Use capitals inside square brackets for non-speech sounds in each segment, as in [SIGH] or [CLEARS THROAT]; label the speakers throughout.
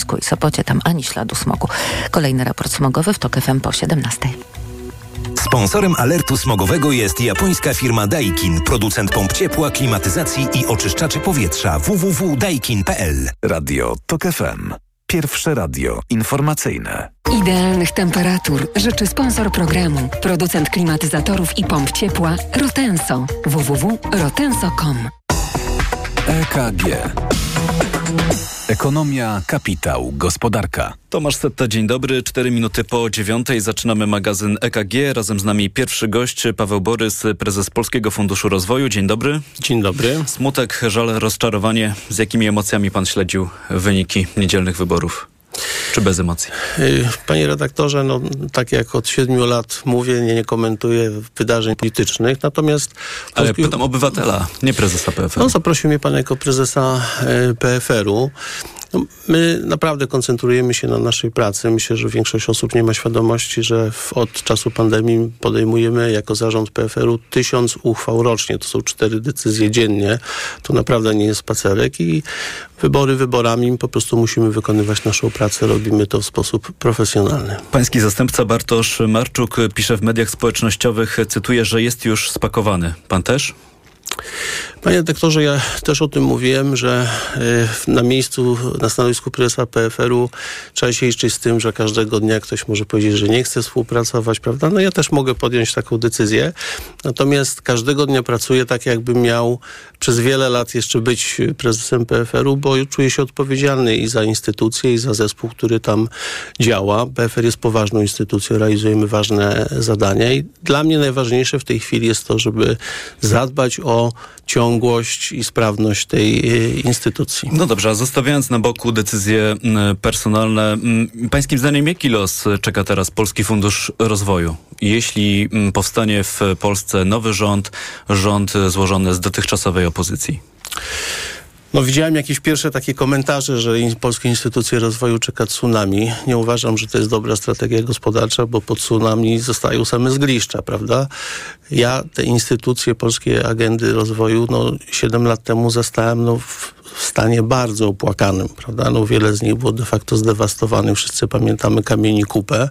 Speaker 1: Gdańsku i Sopocie. Tam ani śladu smogu. Kolejny raport smogowy w TOK FM po 17.
Speaker 2: Sponsorem alertu smogowego jest japońska firma Daikin, producent pomp ciepła, klimatyzacji i oczyszczaczy powietrza www.daikin.pl.
Speaker 3: Radio TOK FM. Pierwsze radio informacyjne.
Speaker 4: Idealnych temperatur życzy sponsor programu, producent klimatyzatorów i pomp ciepła Rotenso. www.rotenso.com.
Speaker 3: EKG. Ekonomia, kapitał, gospodarka.
Speaker 5: Tomasz Setta, dzień dobry. Cztery minuty po dziewiątej zaczynamy magazyn EKG. Razem z nami pierwszy gość, Paweł Borys, prezes Polskiego Funduszu Rozwoju. Dzień dobry.
Speaker 6: Dzień dobry.
Speaker 5: Smutek, żal, rozczarowanie. Z jakimi emocjami pan śledził wyniki niedzielnych wyborów? Czy bez emocji?
Speaker 6: Y, panie redaktorze, no, tak jak od siedmiu lat mówię, nie, nie komentuję wydarzeń politycznych, natomiast...
Speaker 5: Ale Polski... pytam obywatela, nie prezesa PFR.
Speaker 6: No, zaprosił mnie pan jako prezesa y, PFR-u. No, my naprawdę koncentrujemy się na naszej pracy. Myślę, że większość osób nie ma świadomości, że w, od czasu pandemii podejmujemy jako zarząd PFR-u tysiąc uchwał rocznie. To są cztery decyzje dziennie. To naprawdę nie jest spacerek i wybory wyborami. Po prostu musimy wykonywać naszą pracę. Robimy to w sposób profesjonalny.
Speaker 5: Pański zastępca Bartosz Marczuk pisze w mediach społecznościowych, cytuję, że jest już spakowany. Pan też?
Speaker 6: Panie doktorze, ja też o tym mówiłem, że y, na miejscu, na stanowisku prezesa PFR-u trzeba się liczyć z tym, że każdego dnia ktoś może powiedzieć, że nie chce współpracować, prawda? No ja też mogę podjąć taką decyzję, natomiast każdego dnia pracuję tak, jakbym miał przez wiele lat jeszcze być prezesem PFR-u, bo czuję się odpowiedzialny i za instytucję, i za zespół, który tam działa. PFR jest poważną instytucją, realizujemy ważne zadania i dla mnie najważniejsze w tej chwili jest to, żeby zadbać o ciągłość i sprawność tej e, instytucji.
Speaker 5: No dobrze, a zostawiając na boku decyzje personalne, pańskim zdaniem jaki los czeka teraz Polski Fundusz Rozwoju? Jeśli powstanie w Polsce nowy rząd, rząd złożony z dotychczasowej opozycji?
Speaker 6: No widziałem jakieś pierwsze takie komentarze, że polskie instytucje rozwoju czeka tsunami. Nie uważam, że to jest dobra strategia gospodarcza, bo po tsunami zostają same zgliszcza, prawda? Ja te instytucje polskiej agendy rozwoju, no 7 lat temu zastałem no, w, w stanie bardzo opłakanym, prawda? No wiele z nich było de facto zdewastowanych. Wszyscy pamiętamy kamieni kupę.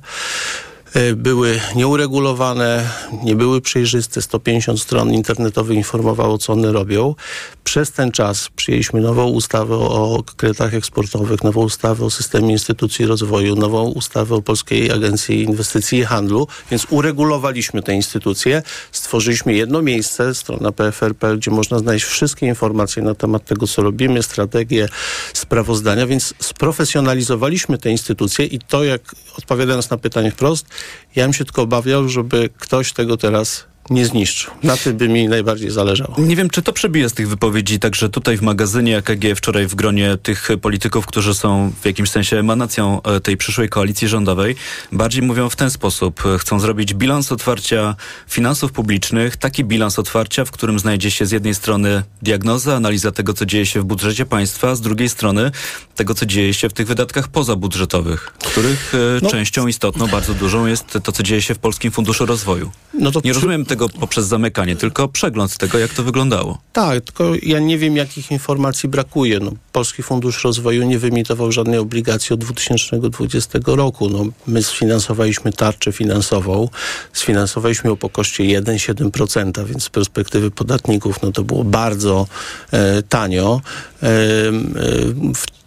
Speaker 6: E, były nieuregulowane, nie były przejrzyste. 150 stron internetowych informowało, co one robią. Przez ten czas przyjęliśmy nową ustawę o kredytach eksportowych, nową ustawę o systemie instytucji rozwoju, nową ustawę o Polskiej Agencji Inwestycji i Handlu, więc uregulowaliśmy te instytucje. Stworzyliśmy jedno miejsce, strona PFR.pl, gdzie można znaleźć wszystkie informacje na temat tego, co robimy, strategie, sprawozdania, więc sprofesjonalizowaliśmy te instytucje i to, jak odpowiadając na pytanie wprost, ja bym się tylko obawiał, żeby ktoś tego teraz nie zniszczył. Na tym by mi najbardziej zależało.
Speaker 5: Nie wiem, czy to przebije z tych wypowiedzi, także tutaj w magazynie AKG wczoraj w gronie tych polityków, którzy są w jakimś sensie emanacją e, tej przyszłej koalicji rządowej, bardziej mówią w ten sposób. Chcą zrobić bilans otwarcia finansów publicznych, taki bilans otwarcia, w którym znajdzie się z jednej strony diagnoza, analiza tego, co dzieje się w budżecie państwa, z drugiej strony tego, co dzieje się w tych wydatkach pozabudżetowych, których e, no. częścią istotną, bardzo dużą jest to, co dzieje się w Polskim Funduszu Rozwoju. No nie rozumiem tego tego poprzez zamykanie, tylko przegląd tego, jak to wyglądało.
Speaker 6: Tak, tylko ja nie wiem, jakich informacji brakuje. No, Polski Fundusz Rozwoju nie wyemitował żadnej obligacji od 2020 roku. No, my sfinansowaliśmy tarczę finansową, sfinansowaliśmy ją po koszcie 1,7%, więc z perspektywy podatników no, to było bardzo e, tanio. E, e,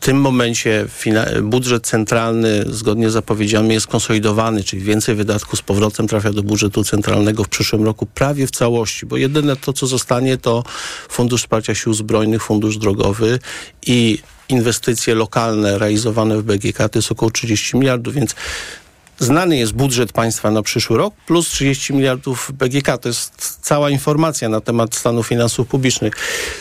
Speaker 6: w tym momencie budżet centralny zgodnie z zapowiedziami jest konsolidowany, czyli więcej wydatków z powrotem trafia do budżetu centralnego w przyszłym roku prawie w całości, bo jedyne to, co zostanie, to Fundusz Wsparcia Sił Zbrojnych, Fundusz Drogowy i inwestycje lokalne realizowane w BGK to jest około 30 miliardów, więc Znany jest budżet państwa na przyszły rok plus 30 miliardów BGK. To jest cała informacja na temat stanu finansów publicznych.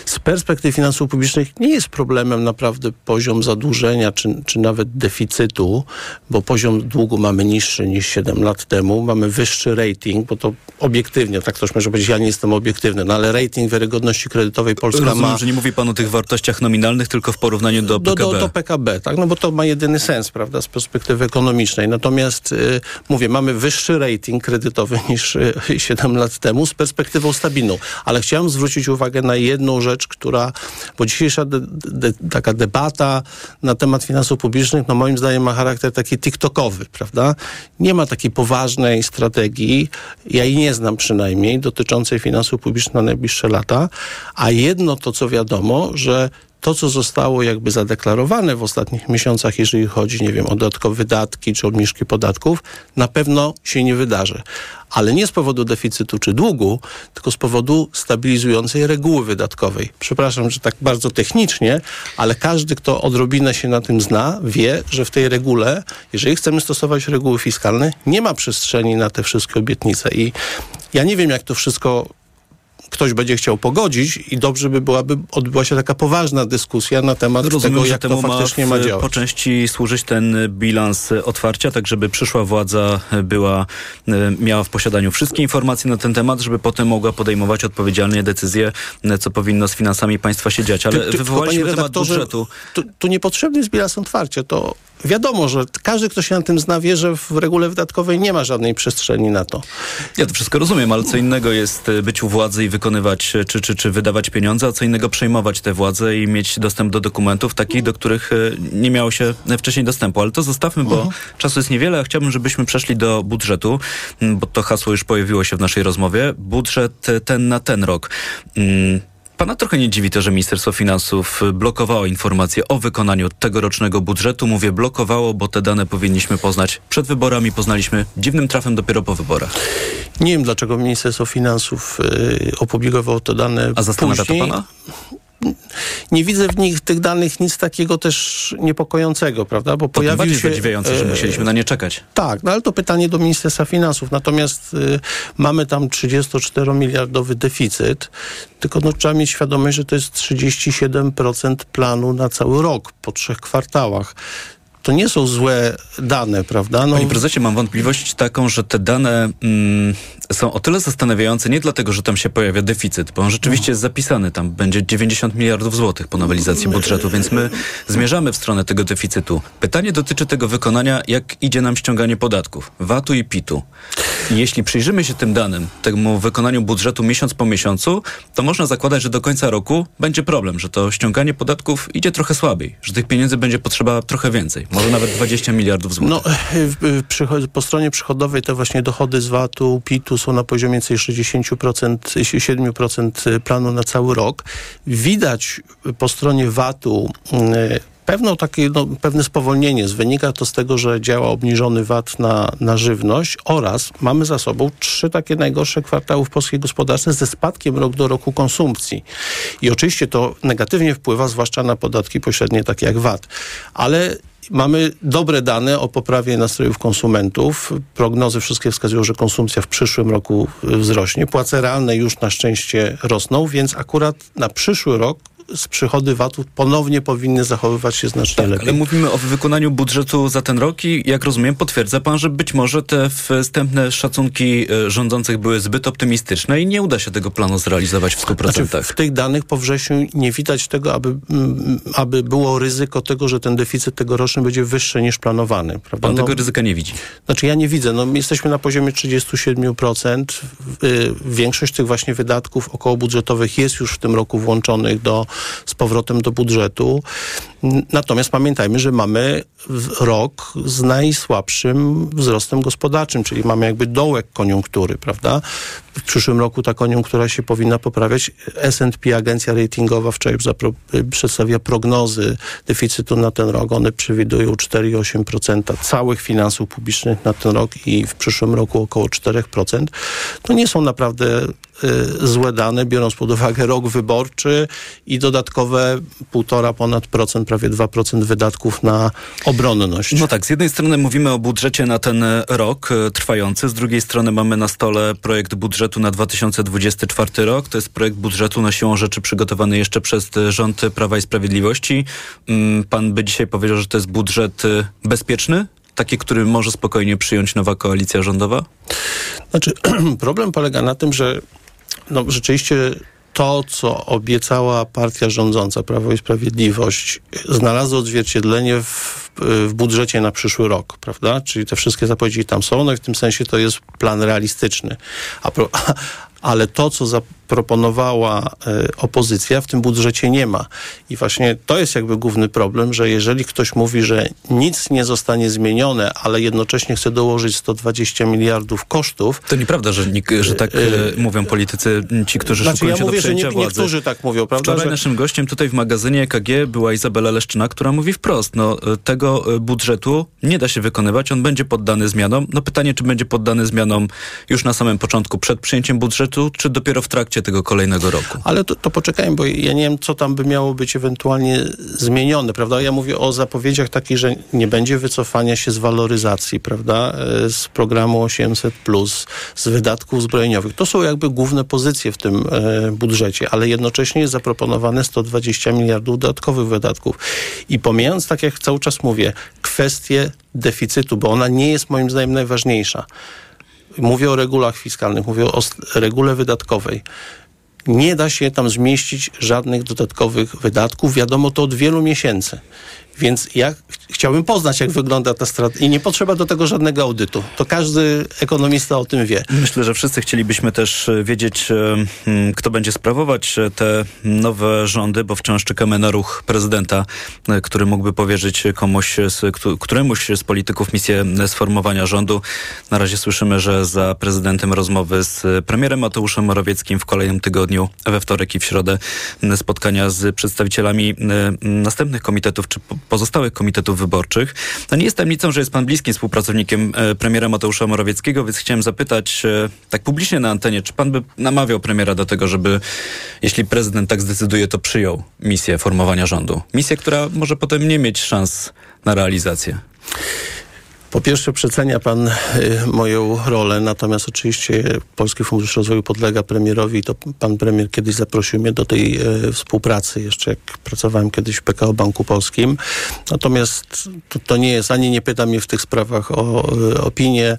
Speaker 6: Z perspektywy finansów publicznych nie jest problemem naprawdę poziom zadłużenia czy, czy nawet deficytu, bo poziom długu mamy niższy niż 7 lat temu. Mamy wyższy rating, bo to obiektywnie, tak ktoś może powiedzieć, ja nie jestem obiektywny, no ale rating wiarygodności kredytowej Polska
Speaker 5: Rozumiem,
Speaker 6: ma...
Speaker 5: że nie mówi pan o tych wartościach nominalnych, tylko w porównaniu do PKB.
Speaker 6: Do, do, do PKB, tak? No bo to ma jedyny sens, prawda, z perspektywy ekonomicznej. Natomiast y, mówię, mamy wyższy rating kredytowy [LAUGHS] niż y, 7 lat temu z perspektywą stabilną. Ale chciałem zwrócić uwagę na jedną rzecz, która, bo dzisiejsza de, de, taka debata na temat finansów publicznych, no moim zdaniem ma charakter taki tiktokowy, prawda? Nie ma takiej poważnej strategii, ja jej nie znam przynajmniej, dotyczącej finansów publicznych na najbliższe lata, a jedno to, co wiadomo, że to, co zostało jakby zadeklarowane w ostatnich miesiącach, jeżeli chodzi, nie wiem, o dodatkowe wydatki czy obniżki podatków, na pewno się nie wydarzy. Ale nie z powodu deficytu czy długu, tylko z powodu stabilizującej reguły wydatkowej. Przepraszam, że tak bardzo technicznie, ale każdy, kto odrobinę się na tym zna, wie, że w tej regule, jeżeli chcemy stosować reguły fiskalne, nie ma przestrzeni na te wszystkie obietnice. I ja nie wiem, jak to wszystko ktoś będzie chciał pogodzić i dobrze by byłaby odbyła się taka poważna dyskusja na temat
Speaker 5: Rozumiem,
Speaker 6: tego, jak to faktycznie
Speaker 5: ma,
Speaker 6: ma
Speaker 5: w,
Speaker 6: działać.
Speaker 5: po części służyć ten bilans otwarcia, tak żeby przyszła władza była, e, miała w posiadaniu wszystkie informacje na ten temat, żeby potem mogła podejmować odpowiedzialnie decyzje, e, co powinno z finansami państwa się dziać. Ale
Speaker 6: Ty- ty-
Speaker 5: wywołaliśmy temat budżetu.
Speaker 6: Tu, tu niepotrzebny jest bilans otwarcia. To wiadomo, że każdy, kto się na tym zna, wie, że w regule wydatkowej nie ma żadnej przestrzeni na to.
Speaker 5: Ja to wszystko rozumiem, ale co innego jest e, być u władzy i wykonywać, e, czy, czy, czy wydawać pieniądze, a co innego przejmować tę władzę i mieć dostęp do dokumentów takich, do których e, nie miało się wcześniej dostępu. Ale to zostawmy, bo czasu jest niewiele, a chciałbym, żebyśmy przeszli do budżetu, bo to hasło już pojawiło się w naszej rozmowie. Budżet ten na ten rok. Mm, Pana trochę nie dziwi to, że Ministerstwo Finansów blokowało informacje o wykonaniu tegorocznego budżetu. Mówię blokowało, bo te dane powinniśmy poznać przed wyborami. Poznaliśmy dziwnym trafem dopiero po wyborach.
Speaker 6: Nie wiem, dlaczego Ministerstwo Finansów y, opublikowało te dane
Speaker 5: A zastanawia
Speaker 6: później.
Speaker 5: to pana?
Speaker 6: Nie widzę w nich tych danych nic takiego też niepokojącego, prawda? Bo
Speaker 5: To
Speaker 6: pojawił się...
Speaker 5: zadziwiające, że
Speaker 6: e,
Speaker 5: musieliśmy na nie czekać.
Speaker 6: Tak, no ale to pytanie do Ministerstwa Finansów. Natomiast y, mamy tam 34-miliardowy deficyt, tylko no, trzeba mieć świadomość, że to jest 37% planu na cały rok po trzech kwartałach. To nie są złe dane, prawda? No,
Speaker 5: Panie prezesie, mam wątpliwość taką, że te dane mm, są o tyle zastanawiające, nie dlatego, że tam się pojawia deficyt, bo on rzeczywiście jest zapisany, tam będzie 90 miliardów złotych po nowelizacji budżetu, więc my zmierzamy w stronę tego deficytu. Pytanie dotyczy tego wykonania, jak idzie nam ściąganie podatków, VAT-u i PIT-u. I jeśli przyjrzymy się tym danym, temu wykonaniu budżetu miesiąc po miesiącu, to można zakładać, że do końca roku będzie problem, że to ściąganie podatków idzie trochę słabiej, że tych pieniędzy będzie potrzeba trochę więcej, może nawet 20 miliardów złotych.
Speaker 6: No, w- w- przycho- po stronie przychodowej te właśnie dochody z VAT-u, PIT-u są na poziomie więcej 60%, 7% planu na cały rok. Widać po stronie VAT-u takie, no, pewne spowolnienie. Wynika to z tego, że działa obniżony VAT na, na żywność oraz mamy za sobą trzy takie najgorsze kwartały w polskiej gospodarce ze spadkiem rok do roku konsumpcji. I oczywiście to negatywnie wpływa zwłaszcza na podatki pośrednie takie jak VAT. Ale Mamy dobre dane o poprawie nastrojów konsumentów. Prognozy wszystkie wskazują, że konsumpcja w przyszłym roku wzrośnie. Płace realne już na szczęście rosną, więc akurat na przyszły rok z przychody VAT-u ponownie powinny zachowywać się znacznie lepiej.
Speaker 5: Ale mówimy o wykonaniu budżetu za ten rok i jak rozumiem potwierdza pan, że być może te wstępne szacunki e, rządzących były zbyt optymistyczne i nie uda się tego planu zrealizować w 100%.
Speaker 6: Znaczy, w, tych danych po wrześniu nie widać tego, aby, aby było ryzyko tego, że ten deficyt tegoroczny będzie wyższy niż planowany. Prawda?
Speaker 5: Pan
Speaker 6: No,
Speaker 5: tego ryzyka nie widzi.
Speaker 6: Znaczy ja nie widzę. No, my jesteśmy na poziomie 37%. Y, Większość tych właśnie wydatków okołobudżetowych jest już w tym roku włączonych do, z powrotem do budżetu. Natomiast pamiętajmy, że mamy rok z najsłabszym wzrostem gospodarczym, czyli mamy jakby dołek koniunktury, prawda? W przyszłym roku ta koniunktura się powinna poprawiać. S&P, agencja ratingowa, wczoraj y, przedstawia prognozy deficytu na ten rok. One przewidują 4,8% całych finansów publicznych na ten rok i w przyszłym roku około 4%. To nie są naprawdę y, złe dane, biorąc pod uwagę rok wyborczy i dodatkowe 1,5 ponad procent, prawie 2% wydatków na obronność.
Speaker 5: No tak, z jednej strony mówimy o budżecie na ten rok e, trwający, z drugiej strony mamy na stole projekt budżetu na 2024 rok. To jest projekt budżetu na siłą rzeczy przygotowany jeszcze przez e, rząd Prawa i Sprawiedliwości. Mm, Pan by dzisiaj powiedział, że to jest budżet e, bezpieczny? Taki, który może spokojnie przyjąć nowa koalicja rządowa?
Speaker 6: Znaczy, [CLEARS THROAT] problem polega na tym, że no, rzeczywiście to, co obiecała partia rządząca, Prawo i Sprawiedliwość, znalazło odzwierciedlenie w, w budżecie na przyszły rok, prawda? Czyli te wszystkie zapowiedzi tam są, no i w tym sensie to jest plan realistyczny. A, pro, [LAUGHS] ale to, co zaproponowała e, opozycja, w tym budżecie nie ma. I właśnie to jest jakby główny problem, że jeżeli ktoś mówi, że nic nie zostanie zmienione, ale jednocześnie chce dołożyć 120 miliardów kosztów.
Speaker 5: To nieprawda, że, że tak e, mówią politycy, ci, którzy
Speaker 6: znaczy,
Speaker 5: szukują
Speaker 6: ja
Speaker 5: się
Speaker 6: mówię,
Speaker 5: do przejęcia
Speaker 6: że nie,
Speaker 5: władzy.
Speaker 6: Niektórzy tak mówią, prawda?
Speaker 5: Wczoraj
Speaker 6: że...
Speaker 5: naszym gościem tutaj w magazynie EKG była Izabela Leszczyna, która mówi wprost, no tego budżetu nie da się wykonywać, on będzie poddany zmianom. No pytanie, czy będzie poddany zmianom już na samym początku, przed przyjęciem budżetu, czy dopiero w trakcie tego kolejnego roku?
Speaker 6: Ale to, to poczekajmy, bo ja nie wiem, co tam by miało być ewentualnie zmienione, prawda? Ja mówię o zapowiedziach takich, że nie będzie wycofania się z waloryzacji, prawda? E, z programu 800, z wydatków zbrojeniowych. To są jakby główne pozycje w tym e, budżecie, ale jednocześnie jest zaproponowane 120 miliardów dodatkowych wydatków. I pomijając, tak jak cały czas mówię, kwestię deficytu, bo ona nie jest moim zdaniem najważniejsza. Mówię o regulach fiskalnych, mówię o regule wydatkowej. Nie da się tam zmieścić żadnych dodatkowych wydatków. Wiadomo to od wielu miesięcy. Więc ja chciałbym poznać, jak wygląda ta strategia. I nie potrzeba do tego żadnego audytu. To każdy ekonomista o tym wie.
Speaker 5: Myślę, że wszyscy chcielibyśmy też e, wiedzieć, e, kto będzie sprawować e, te nowe rządy, bo wciąż czekamy na ruch prezydenta, który mógłby powierzyć komuś, któremuś z polityków misję sformowania rządu. Na razie słyszymy, że za prezydentem rozmowy z premierem Mateuszem Morawieckim w kolejnym tygodniu, we wtorek i w środę spotkania z przedstawicielami następnych komitetów czy pozostałych komitetów wyborczych. No nie jest tajemnicą, że jest pan bliskim współpracownikiem e, premiera Mateusza Morawieckiego, więc chciałem zapytać e, tak publicznie na antenie, czy pan by namawiał premiera do tego, żeby jeśli prezydent tak zdecyduje, to przyjął misję formowania rządu? Misję, która może potem nie mieć szans na realizację.
Speaker 6: Po pierwsze przecenia pan y, moją rolę, natomiast oczywiście Polski Fundusz Rozwoju podlega premierowi to pan premier kiedyś zaprosił mnie do tej y, współpracy, jeszcze jak pracowałem kiedyś w PKO Banku Polskim. Natomiast to, to nie jest, ani nie pyta mnie w tych sprawach o y, opinię,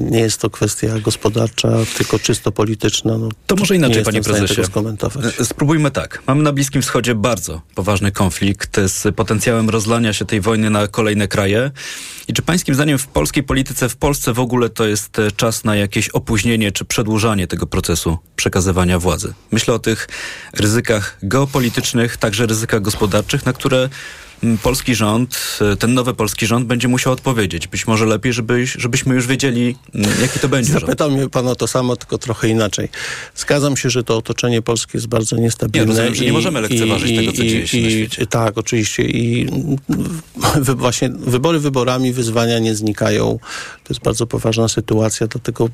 Speaker 6: nie jest to kwestia gospodarcza, tylko czysto polityczna. No,
Speaker 5: to może inaczej, panie prezesie. Spróbujmy tak. Mamy na Bliskim Wschodzie bardzo poważny konflikt z potencjałem rozlania się tej wojny na kolejne kraje. I czy pańskim zdaniem w polskiej polityce, w Polsce w ogóle to jest e, czas na jakieś opóźnienie czy przedłużanie tego procesu przekazywania władzy? Myślę o tych ryzykach geopolitycznych, także ryzykach gospodarczych, na które polski rząd, e, ten nowy polski rząd będzie musiał odpowiedzieć. Być może lepiej, żeby, żebyśmy już wiedzieli, jaki to będzie
Speaker 6: Zapytał
Speaker 5: rząd.
Speaker 6: mnie pan o to samo, tylko trochę inaczej. Zgadzam się, że to otoczenie polskie jest bardzo niestabilne.
Speaker 5: Nie, rozumiem, że nie możemy lekceważyć i, tego, co
Speaker 6: i,
Speaker 5: dzieje się
Speaker 6: i,
Speaker 5: na świecie.
Speaker 6: Tak, oczywiście. I wy, właśnie wybory wyborami, wyzwania nie znikają. To jest bardzo poważna sytuacja, dlatego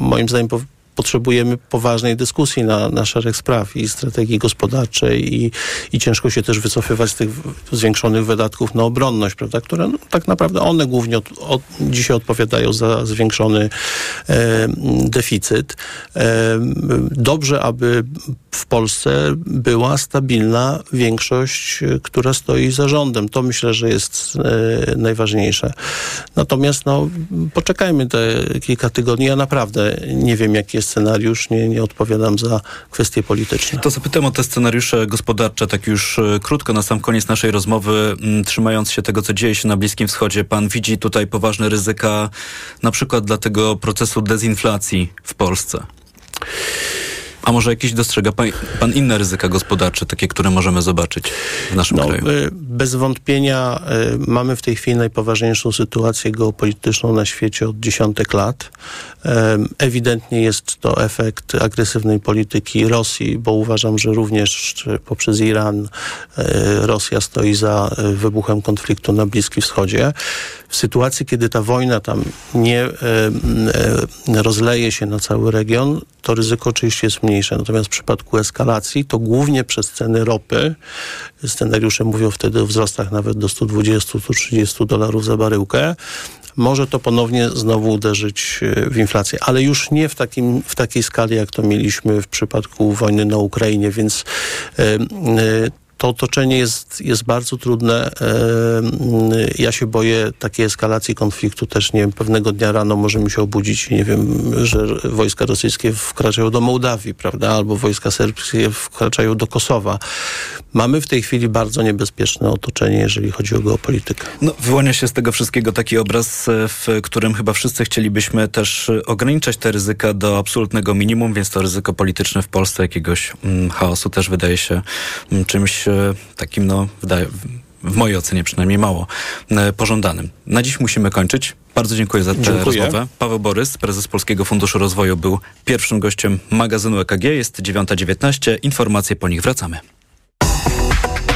Speaker 6: moim zdaniem potrzebujemy poważnej dyskusji na, na szereg spraw i strategii gospodarczej i, i ciężko się też wycofywać z tych zwiększonych wydatków na obronność, prawda, które no, tak naprawdę one głównie od, od, dzisiaj odpowiadają za zwiększony e, deficyt. E, dobrze, aby w Polsce była stabilna większość, która stoi za rządem. To myślę, że jest e, najważniejsze. Natomiast no, poczekajmy te kilka tygodni. Ja naprawdę nie wiem, jaki jest scenariusz, nie, nie odpowiadam za kwestie polityczne.
Speaker 5: To zapytam o te scenariusze gospodarcze, tak już e, krótko na sam koniec naszej rozmowy, trzymając się tego, co dzieje się na Bliskim Wschodzie. Pan widzi tutaj poważne ryzyka, na przykład dla tego procesu dezinflacji w Polsce? A może jakieś dostrzega pan, pan, inne ryzyka gospodarcze, takie, które możemy zobaczyć w naszym
Speaker 6: no,
Speaker 5: kraju?
Speaker 6: Y, bez wątpienia y, mamy w tej chwili najpoważniejszą sytuację geopolityczną na świecie od dziesiątek lat. Y, ewidentnie jest to efekt agresywnej polityki Rosji, bo uważam, że również poprzez Iran Rosja stoi za wybuchem konfliktu na Bliskim Wschodzie. W sytuacji, kiedy ta wojna tam nie rozleje się na cały region, to ryzyko oczywiście jest mniejsze. Natomiast w przypadku eskalacji to głównie przez ceny ropy, scenariusze mówią wtedy o wzrostach nawet do 120-130 dolarów za baryłkę, może to ponownie znowu uderzyć e, w inflację, ale już nie w, takim, w takiej skali, jak to mieliśmy w przypadku wojny na Ukrainie, więc to otoczenie jest, jest bardzo trudne. Ja się boję takiej eskalacji konfliktu też, nie wiem, pewnego dnia rano możemy się obudzić, nie wiem, że wojska rosyjskie wkraczają do Mołdawii, prawda, albo wojska serbskie wkraczają do Kosowa. Mamy w tej chwili bardzo niebezpieczne otoczenie, jeżeli chodzi o geopolitykę.
Speaker 5: No, wyłania się z tego wszystkiego taki obraz, e, w którym chyba wszyscy chcielibyśmy też e, ograniczać te ryzyka do absolutnego minimum, więc to ryzyko polityczne w Polsce jakiegoś mm, chaosu też wydaje się mm, czymś takim, no, w mojej ocenie przynajmniej mało e, pożądanym. Na dziś musimy kończyć. Bardzo dziękuję za tę
Speaker 6: Dziękuję.
Speaker 5: rozmowę. Paweł Borys, prezes Polskiego Funduszu Rozwoju, był pierwszym gościem magazynu EKG. Jest 9.19. Informacje po nich wracamy.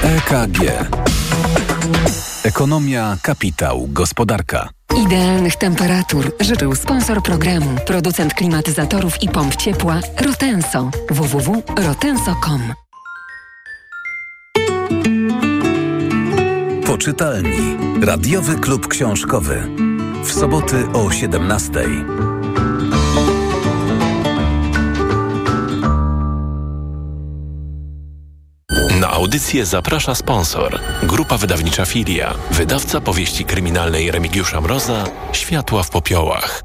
Speaker 3: EKG. Ekonomia, kapitał, gospodarka.
Speaker 4: Idealnych temperatur życzył sponsor programu, producent klimatyzatorów i pomp ciepła Rotenso. www.rotenso.com
Speaker 3: Poczytalni. Radiowy klub książkowy. W soboty o 17.
Speaker 7: Na audycję zaprasza sponsor. Grupa wydawnicza Filia. Wydawca powieści kryminalnej Remigiusza Mroza. Światła w popiołach.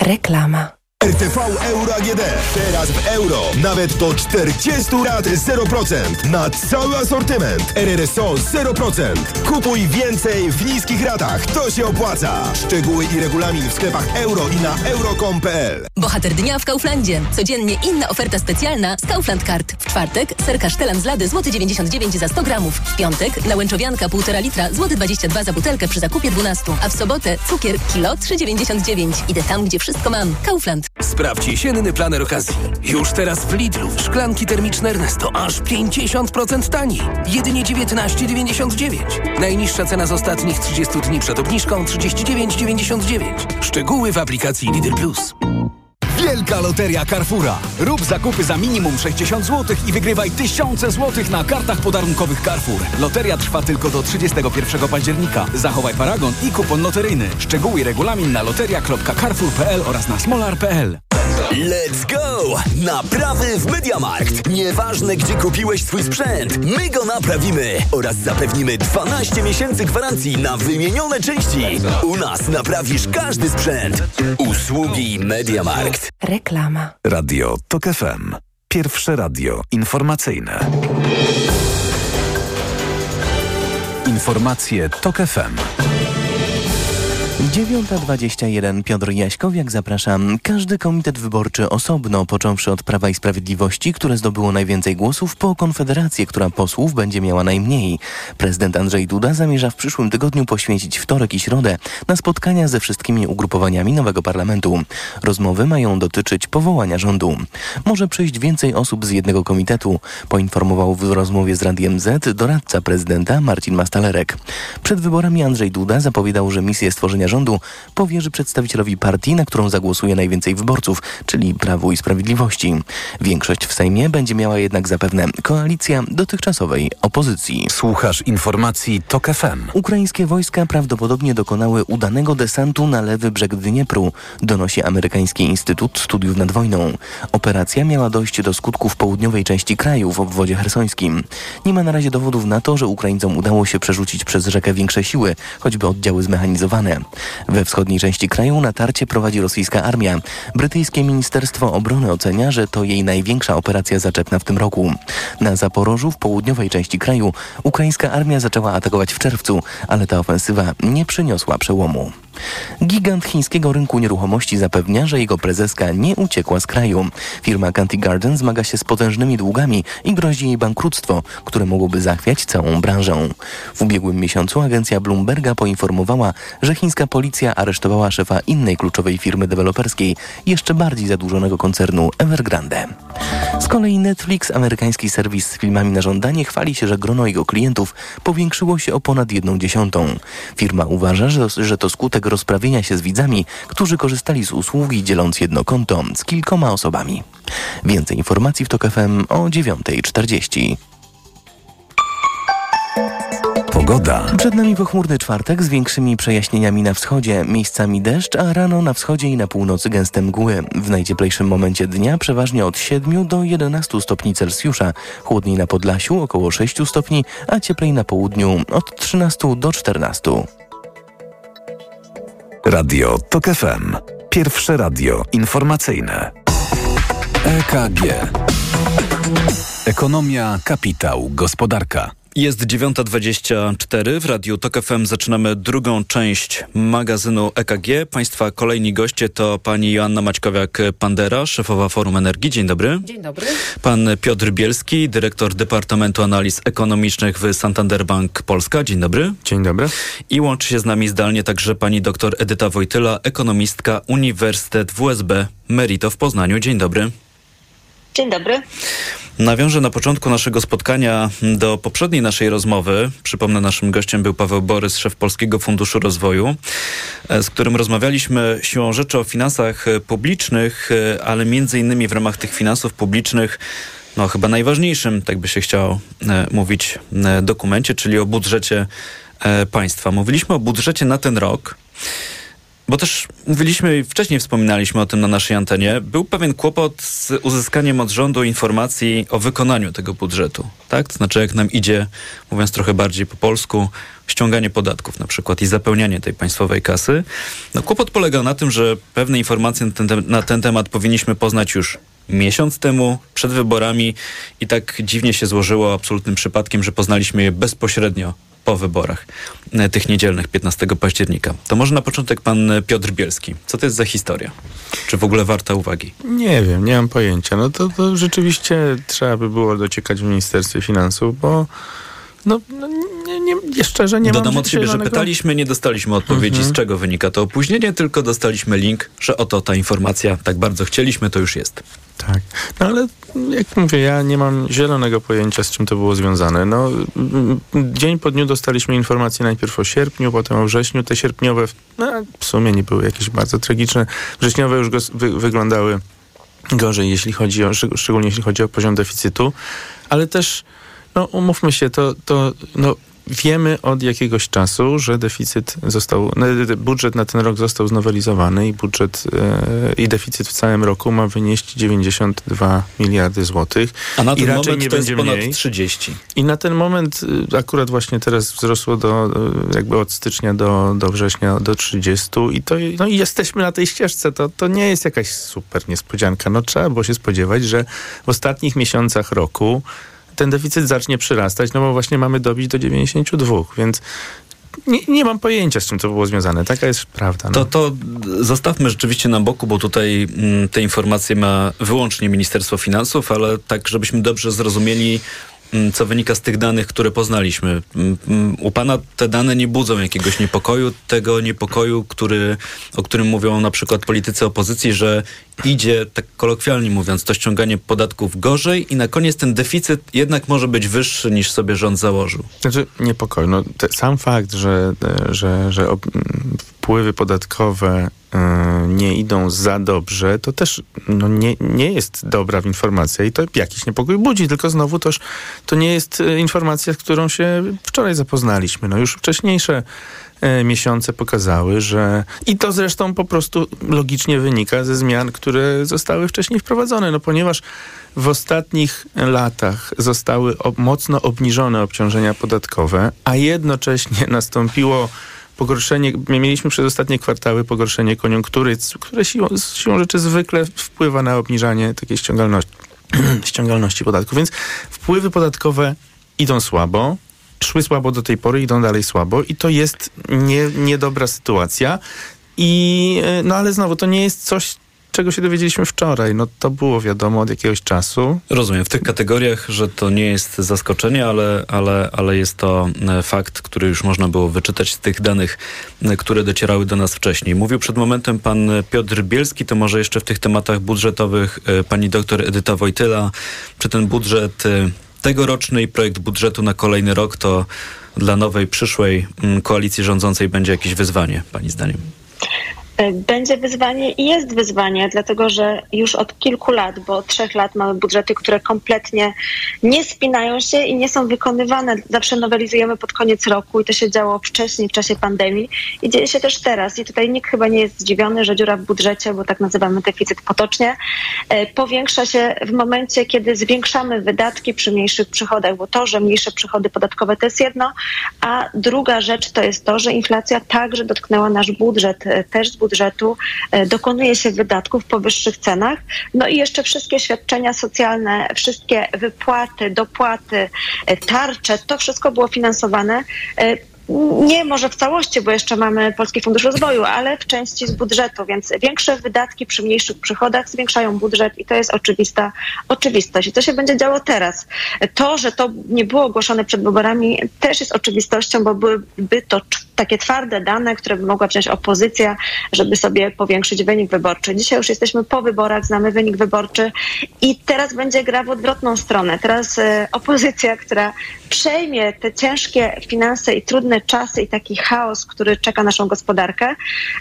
Speaker 1: Reklama.
Speaker 8: RTV Euro AGD. Teraz w euro. Nawet do 40 lat 0%. Na cały asortyment. RRSO 0%. Kupuj więcej w niskich ratach. To się opłaca. Szczegóły i regulamin w sklepach euro i na euro.com.pl
Speaker 9: Bohater dnia w Kauflandzie. Codziennie inna oferta specjalna z Kaufland Card. W czwartek ser kasztelan z lady złoty 99 za 100 gramów. W piątek nałęczowianka 1,5 litra złoty 22 za butelkę przy zakupie 12. A w sobotę cukier kilo 3,99. Idę tam, gdzie wszystko mam. Kaufland.
Speaker 10: Sprawdź jesienny planer okazji. Już teraz w Lidlu szklanki termiczne Ernesto aż 50% taniej. Jedynie 19,99. Najniższa cena z ostatnich 30 dni przed obniżką 39,99. Szczegóły w aplikacji Lidl Plus.
Speaker 11: Wielka Loteria Carrefoura. Rób zakupy za minimum 60 zł i wygrywaj tysiące złotych na kartach podarunkowych Carrefour. Loteria trwa tylko do 31 października. Zachowaj paragon i kupon loteryjny. Szczegóły i regulamin na loteria.carrefour.pl oraz na smolar.pl.
Speaker 12: Let's go! Naprawy w Mediamarkt. Nieważne, gdzie kupiłeś swój sprzęt, my go naprawimy oraz zapewnimy 12 miesięcy gwarancji na wymienione części. U nas naprawisz każdy sprzęt. Usługi Mediamarkt.
Speaker 1: Reklama.
Speaker 3: Radio TOK FM. Pierwsze radio informacyjne. Informacje TOK FM.
Speaker 13: 9.21 Piotr Jaśkowiak zapraszam. Każdy komitet wyborczy osobno, począwszy od Prawa i Sprawiedliwości, które zdobyło najwięcej głosów, po Konfederację, która posłów będzie miała najmniej. Prezydent Andrzej Duda zamierza w przyszłym tygodniu poświęcić wtorek i środę na spotkania ze wszystkimi ugrupowaniami nowego parlamentu. Rozmowy mają dotyczyć powołania rządu. Może przyjść więcej osób z jednego komitetu, poinformował w rozmowie z Radiem Z doradca prezydenta Marcin Mastalerek. Przed wyborami Andrzej Duda zapowiadał, że misję stworzenia rządu powierzy przedstawicielowi partii, na którą zagłosuje najwięcej wyborców, czyli Prawu i Sprawiedliwości. Większość w Sejmie będzie miała jednak zapewne koalicja dotychczasowej opozycji.
Speaker 3: Słuchasz informacji TOK FM.
Speaker 13: Ukraińskie wojska prawdopodobnie dokonały udanego desantu na lewy brzeg Dniepru, donosi amerykański Instytut Studiów nad Wojną. Operacja miała dojść do skutku w południowej części kraju, w obwodzie hersońskim. Nie ma na razie dowodów na to, że Ukraińcom udało się przerzucić przez rzekę większe siły, choćby oddziały zmechanizowane. We wschodniej części kraju natarcie prowadzi rosyjska armia. Brytyjskie Ministerstwo Obrony ocenia, że to jej największa operacja zaczepna w tym roku. Na Zaporożu, w południowej części kraju, ukraińska armia zaczęła atakować w czerwcu, ale ta ofensywa nie przyniosła przełomu. Gigant chińskiego rynku nieruchomości zapewnia, że jego prezeska nie uciekła z kraju. Firma Canty Garden zmaga się z potężnymi długami i grozi jej bankructwo, które mogłoby zachwiać całą branżę. W ubiegłym miesiącu agencja Bloomberga poinformowała, że chińska policja aresztowała szefa innej kluczowej firmy deweloperskiej, jeszcze bardziej zadłużonego koncernu Evergrande. Z kolei Netflix, amerykański serwis z filmami na żądanie, chwali się, że grono jego klientów powiększyło się o ponad jedną dziesiątą. Firma uważa, że, to skutek rozprawienia się z widzami, którzy korzystali z usługi dzieląc jedno konto z kilkoma osobami. Więcej informacji w TOK FM o 9.40.
Speaker 3: Pogoda.
Speaker 13: Przed nami pochmurny czwartek z większymi przejaśnieniami na wschodzie, miejscami deszcz, a rano na wschodzie i na północy gęste mgły. W najcieplejszym momencie dnia przeważnie od 7 do 11 stopni Celsjusza. Chłodniej na Podlasiu około 6 stopni, a cieplej na południu od 13 do 14.
Speaker 3: Radio TOK FM. Pierwsze radio informacyjne. EKG. Ekonomia, kapitał, gospodarka.
Speaker 5: Jest 9.24 w Radiu TOK FM. Zaczynamy drugą część magazynu EKG. Państwa kolejni goście to pani Joanna Maćkowiak-Pandera, szefowa Forum Energii. Dzień dobry.
Speaker 14: Dzień dobry.
Speaker 5: Pan Piotr Bielski, dyrektor Departamentu Analiz Ekonomicznych w Santander Bank Polska. Dzień dobry.
Speaker 15: Dzień dobry.
Speaker 5: I łączy się z nami zdalnie także pani doktor Edyta Wojtyla, ekonomistka Uniwersytet WSB Merito w Poznaniu. Dzień dobry.
Speaker 14: Dzień dobry.
Speaker 5: Nawiążę na początku naszego spotkania do poprzedniej naszej rozmowy. Przypomnę, naszym gościem był Paweł Borys, szef Polskiego Funduszu Rozwoju, e, z którym rozmawialiśmy siłą rzeczy o finansach e, publicznych, e, ale między innymi w ramach tych finansów publicznych no chyba najważniejszym, tak by się chciało e, mówić, e, dokumencie, czyli o budżecie e, państwa. Mówiliśmy o budżecie na ten rok. Bo też mówiliśmy wcześniej wspominaliśmy o tym na naszej antenie. Był pewien kłopot z uzyskaniem od rządu informacji o wykonaniu tego budżetu. Tak? To znaczy, jak nam idzie, mówiąc trochę bardziej po polsku, ściąganie podatków na przykład i zapełnianie tej państwowej kasy. No, kłopot polegał na tym, że pewne informacje na ten, na ten temat powinniśmy poznać już miesiąc temu, przed wyborami i tak dziwnie się złożyło absolutnym przypadkiem, że poznaliśmy je bezpośrednio po wyborach e, tych niedzielnych 15 października. To może na początek pan Piotr Bielski. Co to jest za historia? Czy w ogóle warta uwagi?
Speaker 15: Nie wiem, nie mam pojęcia. No to, to rzeczywiście trzeba by było dociekać w Ministerstwie Finansów, bo no, no nie, szczerze nie
Speaker 5: Dodam
Speaker 15: mam
Speaker 5: od siebie, że pytaliśmy, nie dostaliśmy odpowiedzi,
Speaker 15: Mhm.
Speaker 5: z czego wynika to opóźnienie, tylko dostaliśmy link, że oto ta informacja, tak bardzo chcieliśmy, to już jest.
Speaker 15: Tak. No ale jak mówię, ja nie mam zielonego pojęcia, z czym to było związane. No, dzień po dniu dostaliśmy informacje najpierw o sierpniu, potem o wrześniu. Te sierpniowe no, w sumie nie były jakieś bardzo tragiczne. Wrześniowe już gos- wy, wyglądały gorzej, jeśli chodzi o, szczeg- szczególnie jeśli chodzi o poziom deficytu, ale też, no umówmy się, to, to no, wiemy od jakiegoś czasu, że deficyt został, no, budżet na ten rok został znowelizowany i budżet e, i deficyt w całym roku ma wynieść 92 miliardy złotych.
Speaker 5: A na
Speaker 15: I
Speaker 5: ten
Speaker 15: raczej
Speaker 5: moment
Speaker 15: nie
Speaker 5: to
Speaker 15: będzie
Speaker 5: ponad
Speaker 15: mniej.
Speaker 5: 30.
Speaker 15: I na ten moment y, akurat właśnie teraz wzrosło do, y, jakby od stycznia do, do września do 30 i to no i jesteśmy na tej ścieżce. To, to nie jest jakaś super niespodzianka. No trzeba było się spodziewać, że w ostatnich miesiącach roku ten deficyt zacznie przyrastać, no bo właśnie mamy dobić do 92, więc nie, nie mam pojęcia, z czym to było związane. Taka jest prawda. No.
Speaker 5: To, to zostawmy rzeczywiście na boku, bo tutaj mm, te informacje ma wyłącznie Ministerstwo Finansów, ale tak, żebyśmy dobrze zrozumieli, co wynika z tych danych, które poznaliśmy. Mm, mm, U pana te dane nie budzą jakiegoś niepokoju, tego niepokoju, który, o którym mówią na przykład politycy opozycji, że idzie, tak kolokwialnie mówiąc, to ściąganie podatków gorzej i na koniec ten deficyt jednak może być wyższy niż sobie rząd założył.
Speaker 15: Znaczy niepokoj. No, sam fakt, że, e, że, że wpływy podatkowe e, nie idą za dobrze, to też no, nie, nie jest dobra informacja i to jakiś niepokój budzi, tylko znowu toż to nie jest e, informacja, z którą się wczoraj zapoznaliśmy. No już wcześniejsze e, miesiące pokazały, że i to zresztą po prostu logicznie wynika ze zmian, które zostały wcześniej wprowadzone, no ponieważ w ostatnich latach zostały mocno obniżone obciążenia podatkowe, a jednocześnie nastąpiło pogorszenie, my mieliśmy przez ostatnie kwartały pogorszenie koniunktury, które siłą, siłą rzeczy zwykle wpływa na obniżanie takiej ściągalności, [CLEARS THROAT] ściągalności podatków. Więc wpływy podatkowe idą słabo, szły słabo do tej pory, idą dalej słabo i to jest nie, niedobra sytuacja. I, e, no ale znowu, to nie jest coś, czego się dowiedzieliśmy wczoraj. No to było wiadomo od jakiegoś czasu.
Speaker 5: Rozumiem, w tych kategoriach, że to nie jest zaskoczenie, ale, ale, ale jest to e, fakt, który już można było wyczytać z tych danych, e, które docierały do nas wcześniej. Mówił przed momentem pan Piotr Bielski, to może jeszcze w tych tematach budżetowych e, pani doktor Edyta Wojtyla. Czy ten budżet tegoroczny i projekt budżetu na kolejny rok to dla nowej, przyszłej mm, koalicji rządzącej będzie jakieś wyzwanie, pani zdaniem?
Speaker 16: E, będzie wyzwanie i jest wyzwanie, dlatego że już od kilku lat, bo od trzech lat mamy budżety, które kompletnie nie spinają się i nie są wykonywane. Zawsze nowelizujemy pod koniec roku i to się działo wcześniej, w czasie pandemii i dzieje się też teraz. I tutaj nikt chyba nie jest zdziwiony, że dziura w budżecie, bo tak nazywamy deficyt potocznie, e, powiększa się w momencie, kiedy zwiększamy wydatki przy mniejszych przychodach, bo to, że mniejsze przychody podatkowe to jest jedno, a druga rzecz to jest to, że inflacja także dotknęła nasz budżet, e, też z budżetu e, dokonuje się wydatków po wyższych cenach. No i jeszcze wszystkie świadczenia socjalne, wszystkie wypłaty, dopłaty, e, tarcze, to wszystko było finansowane nie może w całości, bo jeszcze mamy Polski Fundusz Rozwoju, ale w części z budżetu, więc większe wydatki przy mniejszych przychodach zwiększają budżet i to jest oczywista oczywistość. I to się będzie działo teraz. To, że to nie było ogłoszone przed wyborami też jest oczywistością, bo byłyby to takie twarde dane, które by mogła wziąć opozycja, żeby sobie powiększyć wynik wyborczy. Dzisiaj już jesteśmy po wyborach, znamy wynik wyborczy i teraz będzie gra w odwrotną stronę. Teraz y, opozycja, która przejmie te ciężkie finanse i trudne czasy i taki chaos, który czeka naszą gospodarkę,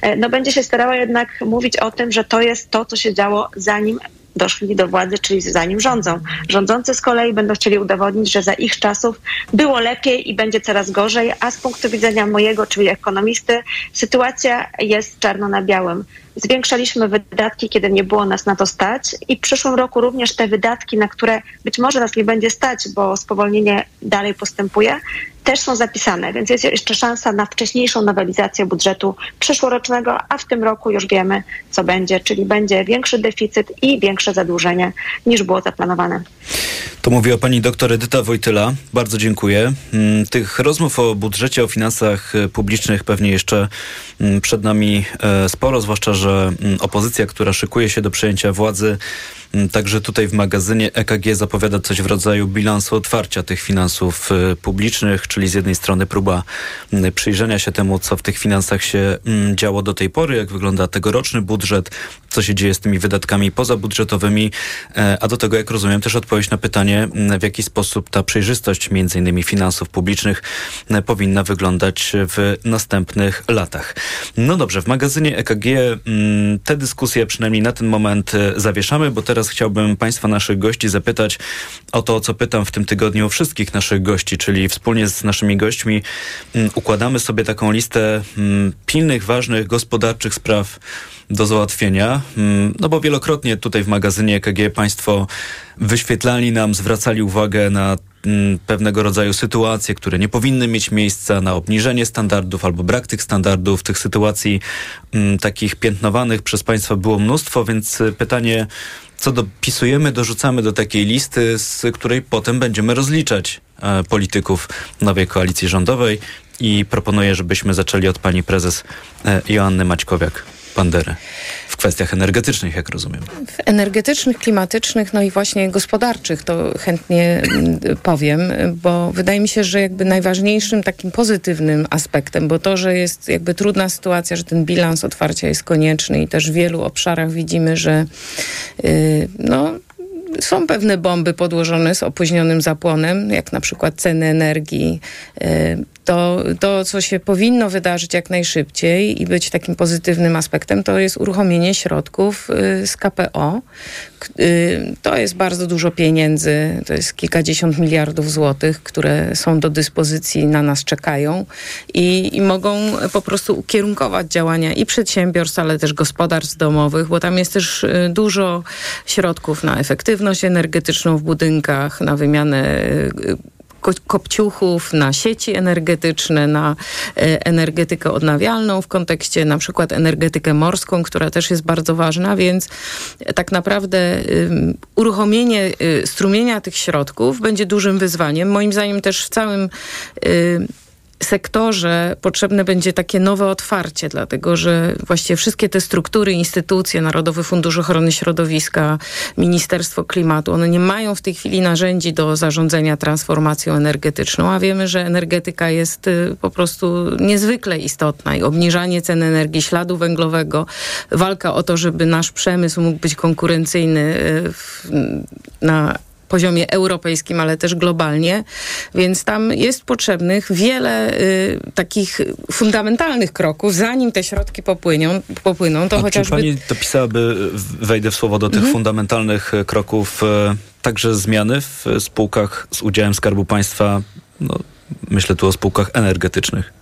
Speaker 16: y, no będzie się starała jednak mówić o tym, że to jest to, co się działo zanim doszli do władzy, czyli zanim rządzą. Rządzący z kolei będą chcieli udowodnić, że za ich czasów było lepiej i będzie coraz gorzej, a z punktu widzenia mojego, czyli ekonomisty, sytuacja jest czarno na białym. Zwiększaliśmy wydatki, kiedy nie było nas na to stać i w przyszłym roku również te wydatki, na które być może nas nie będzie stać, bo spowolnienie dalej postępuje, też są zapisane, więc jest jeszcze szansa na wcześniejszą nowelizację budżetu przyszłorocznego, a w tym roku już wiemy, co będzie, czyli będzie większy deficyt i większe zadłużenie niż było zaplanowane.
Speaker 5: To mówiła pani doktor Edyta Wojtyla. Bardzo dziękuję. Mm, tych rozmów o budżecie, o finansach e, publicznych pewnie jeszcze mm, przed nami e, sporo, zwłaszcza, że mm, opozycja, która szykuje się do przejęcia władzy, także tutaj w magazynie EKG zapowiada coś w rodzaju bilansu otwarcia tych finansów y, publicznych, czyli z jednej strony próba mm, przyjrzenia się temu, co w tych finansach się mm, działo do tej pory, jak wygląda tegoroczny budżet, co się dzieje z tymi wydatkami pozabudżetowymi, e, a do tego, jak rozumiem, też odpowiedź na pytanie, w jaki sposób ta przejrzystość między innymi finansów publicznych e, powinna wyglądać w następnych latach. No dobrze, w magazynie EKG te dyskusje przynajmniej na ten moment e, zawieszamy, bo teraz teraz chciałbym Państwa, naszych gości, zapytać o to, co pytam w tym tygodniu wszystkich naszych gości, czyli wspólnie z naszymi gośćmi mm, układamy sobie taką listę mm, pilnych, ważnych, gospodarczych spraw do załatwienia. Mm, no bo wielokrotnie tutaj w magazynie EKG Państwo wyświetlali nam, zwracali uwagę na pewnego rodzaju sytuacje, które nie powinny mieć miejsca, na obniżenie standardów albo brak tych standardów. Tych sytuacji takich piętnowanych przez Państwa było mnóstwo, więc pytanie co dopisujemy, dorzucamy do takiej listy, z której potem będziemy rozliczać e, polityków nowej koalicji rządowej i proponuję, żebyśmy zaczęli od pani prezes e, Joanny Maćkowiak. Bandery w kwestiach energetycznych, jak rozumiem.
Speaker 17: Energetycznych, klimatycznych, no i właśnie gospodarczych to chętnie mm, powiem, bo wydaje mi się, że jakby najważniejszym takim pozytywnym aspektem, bo to, że jest jakby trudna sytuacja, że ten bilans otwarcia jest konieczny i też w wielu obszarach widzimy, że yy, no są pewne bomby podłożone z opóźnionym zapłonem, jak na przykład ceny energii, yy, to, to, co się powinno wydarzyć jak najszybciej i być takim pozytywnym aspektem, to jest uruchomienie środków y, z KPO. Y, to jest bardzo dużo pieniędzy, to jest kilkadziesiąt miliardów złotych, które są do dyspozycji, na nas czekają i, i mogą po prostu ukierunkować działania i przedsiębiorstw, ale też gospodarstw domowych, bo tam jest też y, dużo środków na efektywność energetyczną w budynkach, na wymianę kopciuchów, na sieci energetyczne, na e, energetykę odnawialną w kontekście na przykład energetykę morską, która też jest bardzo ważna, więc tak naprawdę uruchomienie y, strumienia tych środków będzie dużym wyzwaniem. Moim zdaniem też w całym y, sektorze potrzebne będzie takie nowe otwarcie, dlatego że właściwie wszystkie te struktury, instytucje, Narodowy Fundusz Ochrony Środowiska, Ministerstwo Klimatu, one nie mają w tej chwili narzędzi do zarządzania transformacją energetyczną, a wiemy, że energetyka jest y, po prostu niezwykle istotna i obniżanie cen energii, śladu węglowego, walka o to, żeby nasz przemysł mógł być konkurencyjny y, na poziomie europejskim, ale też globalnie, więc tam jest potrzebnych wiele y, takich fundamentalnych kroków, zanim te środki popłyną, popłyną to
Speaker 5: A
Speaker 17: chociażby...
Speaker 5: Czy pani dopisałaby, wejdę w słowo, do tych
Speaker 17: Mhm.
Speaker 5: fundamentalnych e, kroków, e, także zmiany w e, spółkach z udziałem Skarbu Państwa, no, myślę tu o spółkach energetycznych.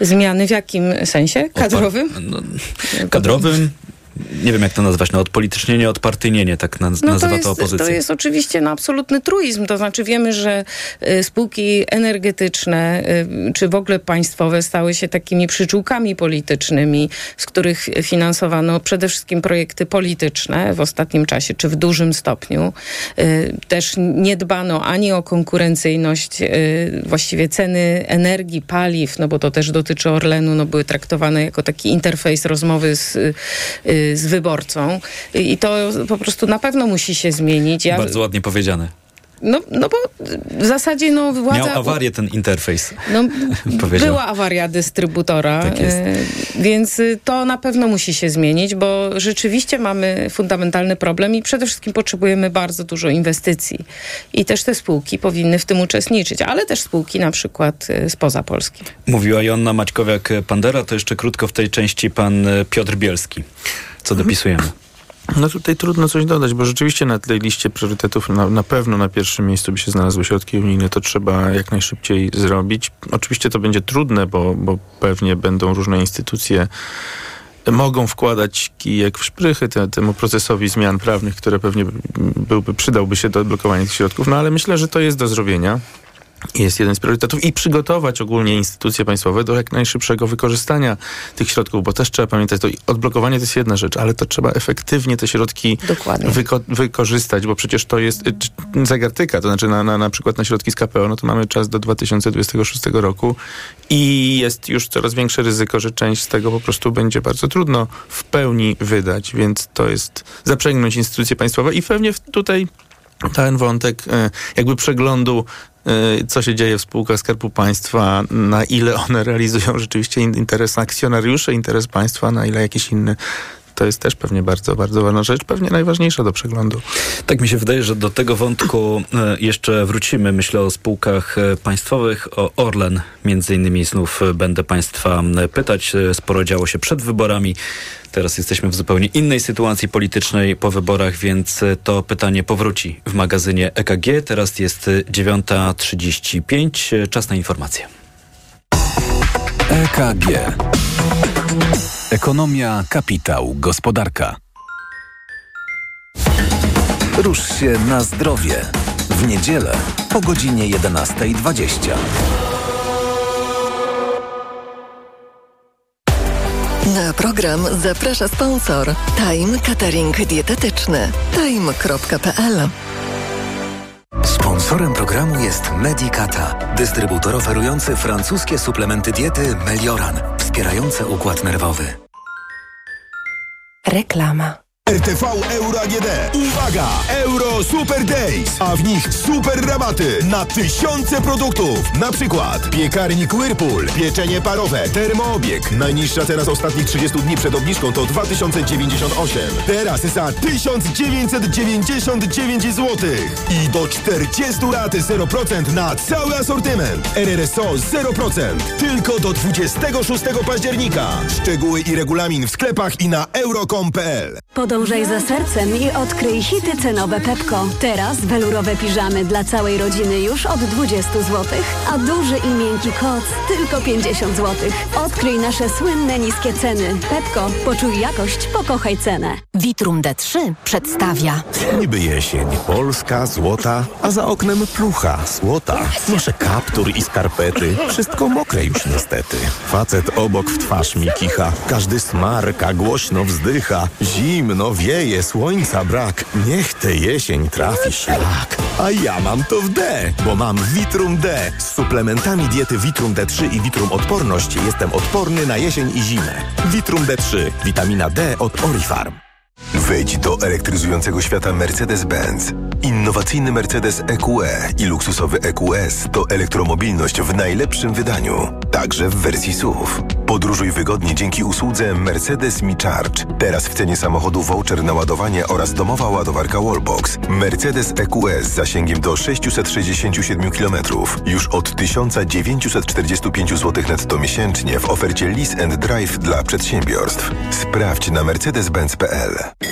Speaker 17: Zmiany w jakim sensie? Kadrowym?
Speaker 5: No, Kadrowym, nie wiem jak to nazwać, no odpolitycznienie, odpartyjnienie, tak naz-
Speaker 17: No
Speaker 5: nazywa
Speaker 17: to
Speaker 5: to,
Speaker 17: jest,
Speaker 5: opozycja.
Speaker 17: to jest oczywiście no, absolutny truizm. To znaczy wiemy, że y, spółki energetyczne y, czy w ogóle państwowe stały się takimi przyczółkami politycznymi, z których finansowano przede wszystkim projekty polityczne w ostatnim czasie, czy w dużym stopniu. Y, Też nie dbano ani o konkurencyjność właściwie ceny energii, paliw, no bo to też dotyczy Orlenu, no były traktowane jako taki interfejs rozmowy z, z wyborcą. I to po prostu na pewno musi się zmienić. Ja,
Speaker 5: Bardzo ładnie powiedziane.
Speaker 17: no, no bo w zasadzie no, władza...
Speaker 5: Miał awarię ten interfejs.
Speaker 17: No, [LAUGHS] była awaria dystrybutora,
Speaker 5: Tak
Speaker 17: e, więc y, to na pewno musi się zmienić, bo rzeczywiście mamy fundamentalny problem i przede wszystkim potrzebujemy bardzo dużo inwestycji. I też te spółki powinny w tym uczestniczyć, ale też spółki na przykład y, spoza Polski.
Speaker 5: Mówiła Joanna Maćkowiak-Pandera, to jeszcze krótko w tej części pan e, Piotr Bielski. Co dopisujemy?
Speaker 15: No tutaj trudno coś dodać, bo rzeczywiście na tej liście priorytetów na, na pewno na pierwszym miejscu by się znalazły środki unijne. To trzeba jak najszybciej zrobić. Oczywiście to będzie trudne, bo, bo pewnie będą różne instytucje mogą wkładać kijek w szprychy te, temu procesowi zmian prawnych, które pewnie byłby, przydałby się do odblokowania tych środków, no ale myślę, że to jest do zrobienia. Jest jeden z priorytetów. I przygotować ogólnie instytucje państwowe do jak najszybszego wykorzystania tych środków, bo też trzeba pamiętać, to odblokowanie to jest jedna rzecz, ale to trzeba efektywnie te środki wyko- wykorzystać, bo przecież to jest y, zagartyka, to znaczy na, na, na przykład na środki z KPO, no to mamy czas do 2026 roku i jest już coraz większe ryzyko, że część z tego po prostu będzie bardzo trudno w pełni wydać, więc to jest zaprzęgnąć instytucje państwowe i pewnie tutaj ten wątek e, jakby przeglądu, co się dzieje w spółkach Skarbu Państwa, na ile one [LAUGHS] realizują rzeczywiście in- interes akcjonariuszy, interes państwa, na ile jakiś inny. To jest też pewnie bardzo, bardzo ważna rzecz, pewnie najważniejsza do przeglądu.
Speaker 5: Tak mi się wydaje, że do tego wątku e, jeszcze wrócimy. Myślę o spółkach e, państwowych, o Orlen między innymi znów e, będę Państwa pytać. Sporo działo się przed wyborami. Teraz jesteśmy w zupełnie innej sytuacji politycznej po wyborach, więc to pytanie powróci w magazynie EKG. Teraz jest e, 9.35. E, Czas na informacje.
Speaker 11: EKG. Ekonomia, kapitał, gospodarka. Rusz się na zdrowie. W niedzielę po godzinie 11.20.
Speaker 18: Na program zaprasza sponsor Time Catering Dietetyczny time.pl
Speaker 19: Sponsorem programu jest Medicata, dystrybutor oferujący francuskie suplementy diety Melioran, wspierające układ nerwowy.
Speaker 18: Reklama.
Speaker 8: RTV Euro AGD. Uwaga! Euro Super Days, a w nich super rabaty na tysiące produktów. Na przykład piekarnik Whirlpool, pieczenie parowe, termoobieg. Najniższa cena z ostatnich 30 dni przed obniżką to 2098. Teraz za 1999 zł. I do 40 lat 0% na cały asortyment. RRSO 0%. Tylko do 26 października. Szczegóły i regulamin w sklepach i na euro.com.pl.
Speaker 20: Podążaj za sercem i odkryj hity cenowe Pepko. Teraz welurowe piżamy dla całej rodziny już od 20 zł, a duży i miękki koc tylko 50 zł. Odkryj nasze słynne niskie ceny. Pepko, poczuj jakość, pokochaj cenę.
Speaker 9: Vitrum D3 przedstawia.
Speaker 21: Niby jesień, Polska, złota, a za oknem plucha, słota. Noszę kaptur i skarpety, wszystko mokre już niestety. Facet obok w twarz mi kicha, każdy smarka, głośno wzdycha. Zimno wieje, słońca brak, niech tę jesień trafi szlak. A ja mam to w D, bo mam Vitrum D. Z suplementami diety Vitrum D3 i Vitrum Odporność jestem odporny na jesień i zimę. Vitrum D3, witamina D od Orifarm.
Speaker 22: Wejdź do elektryzującego świata Mercedes-Benz. Innowacyjny Mercedes EQE i luksusowy EQS to elektromobilność w najlepszym wydaniu, także w wersji SUV. Podróżuj wygodnie dzięki usłudze Mercedes Me Charge. Teraz w cenie samochodu voucher na ładowanie oraz domowa ładowarka Wallbox. Mercedes EQS z zasięgiem do 667 km już od 1945 zł netto miesięcznie w ofercie Lease and Drive dla przedsiębiorstw. Sprawdź na mercedes-benz.pl.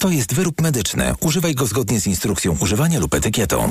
Speaker 21: To jest wyrób medyczny. Używaj go zgodnie z instrukcją używania lub etykietą.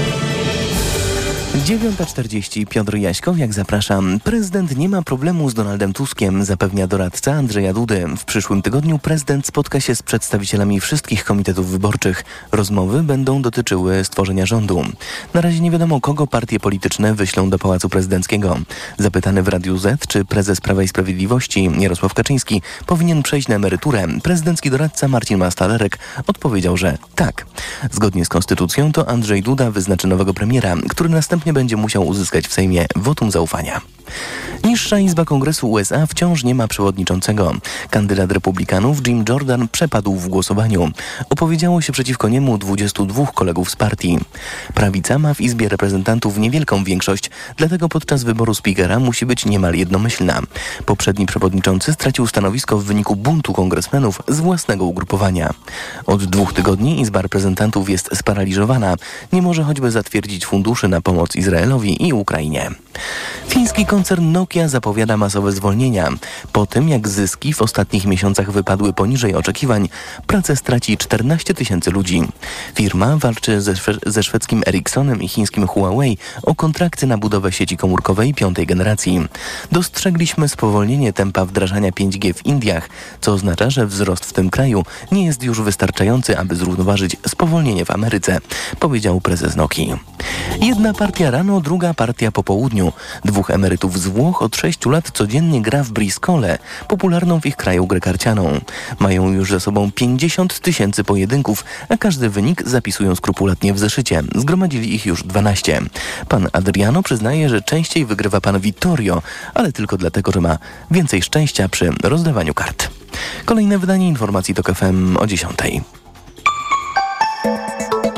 Speaker 13: 9.40 Piotr Jaśkowiak zapraszam. Prezydent nie ma problemu z Donaldem Tuskiem, zapewnia doradca Andrzeja Dudy. W przyszłym tygodniu prezydent spotka się z przedstawicielami wszystkich komitetów wyborczych. Rozmowy będą dotyczyły stworzenia rządu. Na razie nie wiadomo, kogo partie polityczne wyślą do Pałacu Prezydenckiego. Zapytany w Radiu Z, czy prezes Prawa i Sprawiedliwości Jarosław Kaczyński powinien przejść na emeryturę, prezydencki doradca Marcin Mastalerek odpowiedział, że tak. Zgodnie z konstytucją to Andrzej Duda wyznaczy nowego premiera, który następnie będzie musiał uzyskać w Sejmie wotum zaufania. Niższa Izba Kongresu USA wciąż nie ma przewodniczącego. Kandydat republikanów Jim Jordan przepadł w głosowaniu. Opowiedziało się przeciwko niemu 22 kolegów z partii. Prawica ma w Izbie Reprezentantów niewielką większość, dlatego podczas wyboru speakera musi być niemal jednomyślna. Poprzedni przewodniczący stracił stanowisko w wyniku buntu kongresmenów z własnego ugrupowania. Od dwóch tygodni Izba Reprezentantów jest sparaliżowana. Nie może choćby zatwierdzić funduszy na pomoc Izraelowi i Ukrainie. Fiński koncern Nokia zapowiada masowe zwolnienia. Po tym, jak zyski w ostatnich miesiącach wypadły poniżej oczekiwań, pracę straci 14 tysięcy ludzi. Firma walczy ze, ze szwedzkim Ericssonem i chińskim Huawei o kontrakty na budowę sieci komórkowej piątej generacji. Dostrzegliśmy spowolnienie tempa wdrażania 5G w Indiach, co oznacza, że wzrost w tym kraju nie jest już wystarczający, aby zrównoważyć spowolnienie w Ameryce, powiedział prezes Nokii. Jedna partia rano, druga partia po południu. Dwóch emerytów z Włoch od sześciu lat codziennie gra w briscole, popularną w ich kraju grę karcianą. Mają już za sobą 50 tysięcy pojedynków, a każdy wynik zapisują skrupulatnie w zeszycie. Zgromadzili ich już 12. Pan Adriano przyznaje, że częściej wygrywa pan Vittorio, ale tylko dlatego, że ma więcej szczęścia przy rozdawaniu kart. Kolejne wydanie informacji to KFM o 10.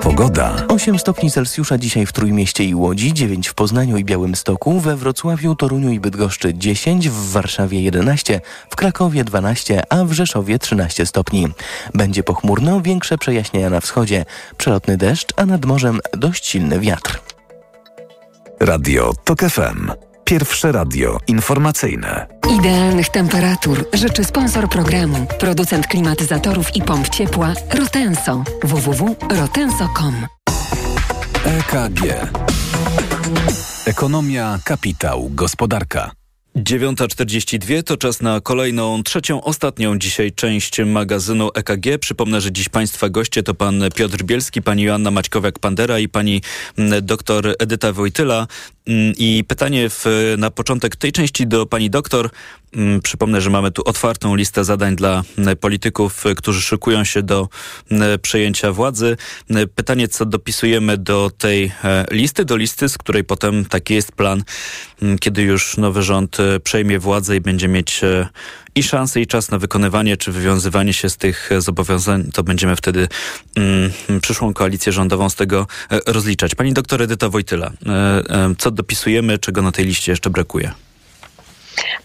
Speaker 3: Pogoda.
Speaker 13: 8 stopni Celsjusza dzisiaj w Trójmieście i Łodzi, 9 w Poznaniu i Białymstoku, we Wrocławiu, Toruniu i Bydgoszczy 10, w Warszawie 11, w Krakowie 12, a w Rzeszowie 13 stopni. Będzie pochmurno, większe przejaśnienia na wschodzie, przelotny deszcz, a nad morzem dość silny wiatr.
Speaker 3: Radio TOK FM. Pierwsze radio informacyjne.
Speaker 23: Idealnych temperatur życzy sponsor programu, producent klimatyzatorów i pomp ciepła Rotenso. www.rotenso.com
Speaker 24: EKG. Ekonomia, kapitał, gospodarka.
Speaker 5: 9.42 to czas na kolejną, trzecią, ostatnią dzisiaj część magazynu EKG. Przypomnę, że dziś Państwa goście to pan Piotr Bielski, pani Joanna Maćkowiak-Pandera i pani doktor Edyta Wojtyla. Mm, I pytanie w, na początek tej części do pani doktor. Mm, przypomnę, że mamy tu otwartą listę zadań dla polityków, którzy szykują się do przejęcia władzy. Pytanie, co dopisujemy do tej e, listy, do listy, z której potem taki jest plan, mm, kiedy już nowy rząd e, przejmie władzę i będzie mieć e, i szansę, i czas na wykonywanie czy wywiązywanie się z tych zobowiązań, to będziemy wtedy mm, przyszłą koalicję rządową z tego rozliczać. Pani doktor Edyta Wojtyla, co dopisujemy, czego na tej liście jeszcze brakuje?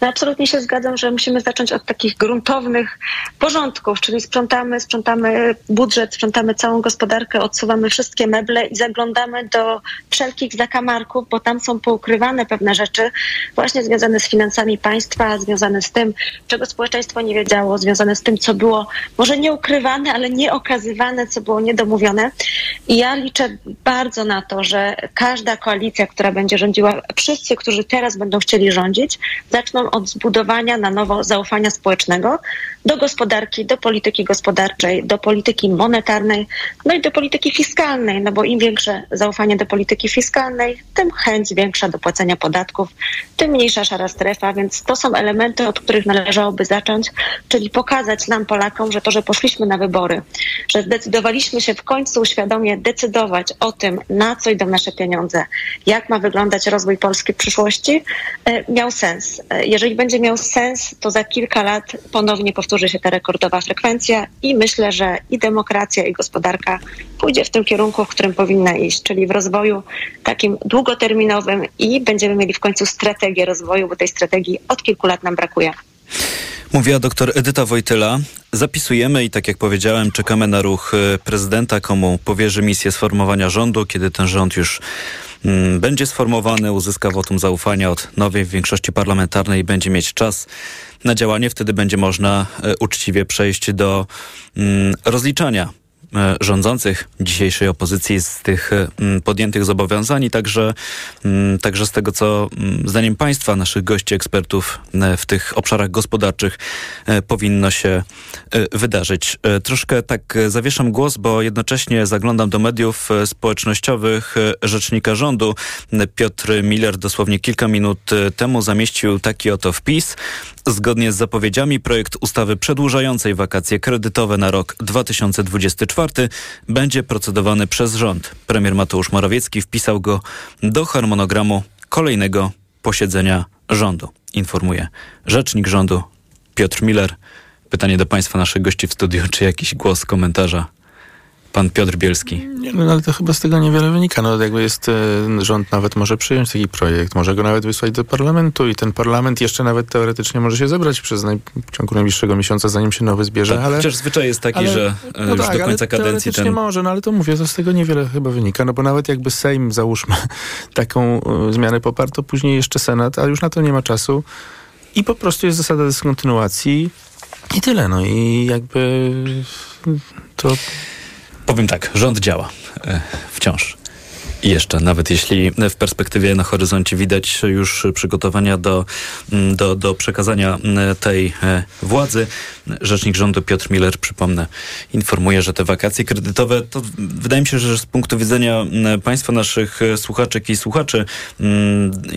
Speaker 16: No absolutnie się zgadzam, że musimy zacząć od takich gruntownych porządków, czyli sprzątamy, sprzątamy budżet, sprzątamy całą gospodarkę, odsuwamy wszystkie meble i zaglądamy do wszelkich zakamarków, bo tam są poukrywane pewne rzeczy właśnie związane z finansami państwa, związane z tym, czego społeczeństwo nie wiedziało, związane z tym, co było może nie ukrywane, ale nie okazywane, co było niedomówione. I ja liczę bardzo na to, że każda koalicja, która będzie rządziła, wszyscy, którzy teraz będą chcieli rządzić, zaczną od zbudowania na nowo zaufania społecznego do gospodarki, do polityki gospodarczej, do polityki monetarnej, no i do polityki fiskalnej, no bo im większe zaufanie do polityki fiskalnej, tym chęć większa do płacenia podatków, tym mniejsza szara strefa, więc to są elementy, od których należałoby zacząć, czyli pokazać nam, Polakom, że to, że poszliśmy na wybory, że zdecydowaliśmy się w końcu świadomie decydować o tym, na co idą nasze pieniądze, jak ma wyglądać rozwój Polski w przyszłości, e, miał sens. Jeżeli będzie miał sens, to za kilka lat ponownie powtórzy się ta rekordowa frekwencja i myślę, że i demokracja, i gospodarka pójdzie w tym kierunku, w którym powinna iść, czyli w rozwoju takim długoterminowym i będziemy mieli w końcu strategię rozwoju, bo tej strategii od kilku lat nam brakuje.
Speaker 5: Mówiła doktor Edyta Wojtyla. Zapisujemy i tak jak powiedziałem, czekamy na ruch prezydenta, komu powierzy misję sformowania rządu, kiedy ten rząd już będzie sformowany, uzyska wotum zaufania od nowej większości parlamentarnej i będzie mieć czas na działanie. Wtedy będzie można e, uczciwie przejść do mm, rozliczania rządzących dzisiejszej opozycji z tych e, podjętych zobowiązań, także, także z tego, co zdaniem Państwa, naszych gości, ekspertów e, w tych obszarach gospodarczych powinno się wydarzyć. Troszkę tak zawieszam głos, bo jednocześnie zaglądam do mediów społecznościowych rzecznika rządu. Piotr Miller dosłownie kilka minut temu zamieścił taki oto wpis. Zgodnie z zapowiedziami projekt ustawy przedłużającej wakacje kredytowe na rok 2024 będzie procedowany przez rząd. Premier Mateusz Morawiecki wpisał go do harmonogramu kolejnego posiedzenia rządu. Informuje rzecznik rządu Piotr Miller. Pytanie do Państwa, naszych gości w studiu, czy jakiś głos, komentarza pan Piotr Bielski.
Speaker 15: Nie, no ale to chyba z tego niewiele wynika. No jakby jest, e, rząd nawet może przyjąć taki projekt, może go nawet wysłać do parlamentu i ten parlament jeszcze nawet teoretycznie może się zebrać przez naj, w ciągu najbliższego miesiąca, zanim się nowy zbierze.
Speaker 5: Tak,
Speaker 15: ale,
Speaker 5: chociaż zwyczaj jest taki, ale, że e, no już tak, do końca kadencji
Speaker 15: ten... może, no ale to mówię, to z tego niewiele chyba wynika, no bo nawet jakby Sejm, załóżmy, [LAUGHS] taką y, zmianę poparł, to później jeszcze Senat, a już na to nie ma czasu i po prostu jest zasada dyskontynuacji i tyle, no i jakby to
Speaker 5: Powiem tak, rząd działa e, wciąż. Jeszcze, nawet jeśli w perspektywie na horyzoncie widać już przygotowania do, mm, do, do przekazania mm, tej e, władzy, rzecznik rządu Piotr Miller, przypomnę, informuje, że te wakacje kredytowe, to wydaje mi się, że z punktu widzenia mm, państwa, naszych e, słuchaczek i słuchaczy,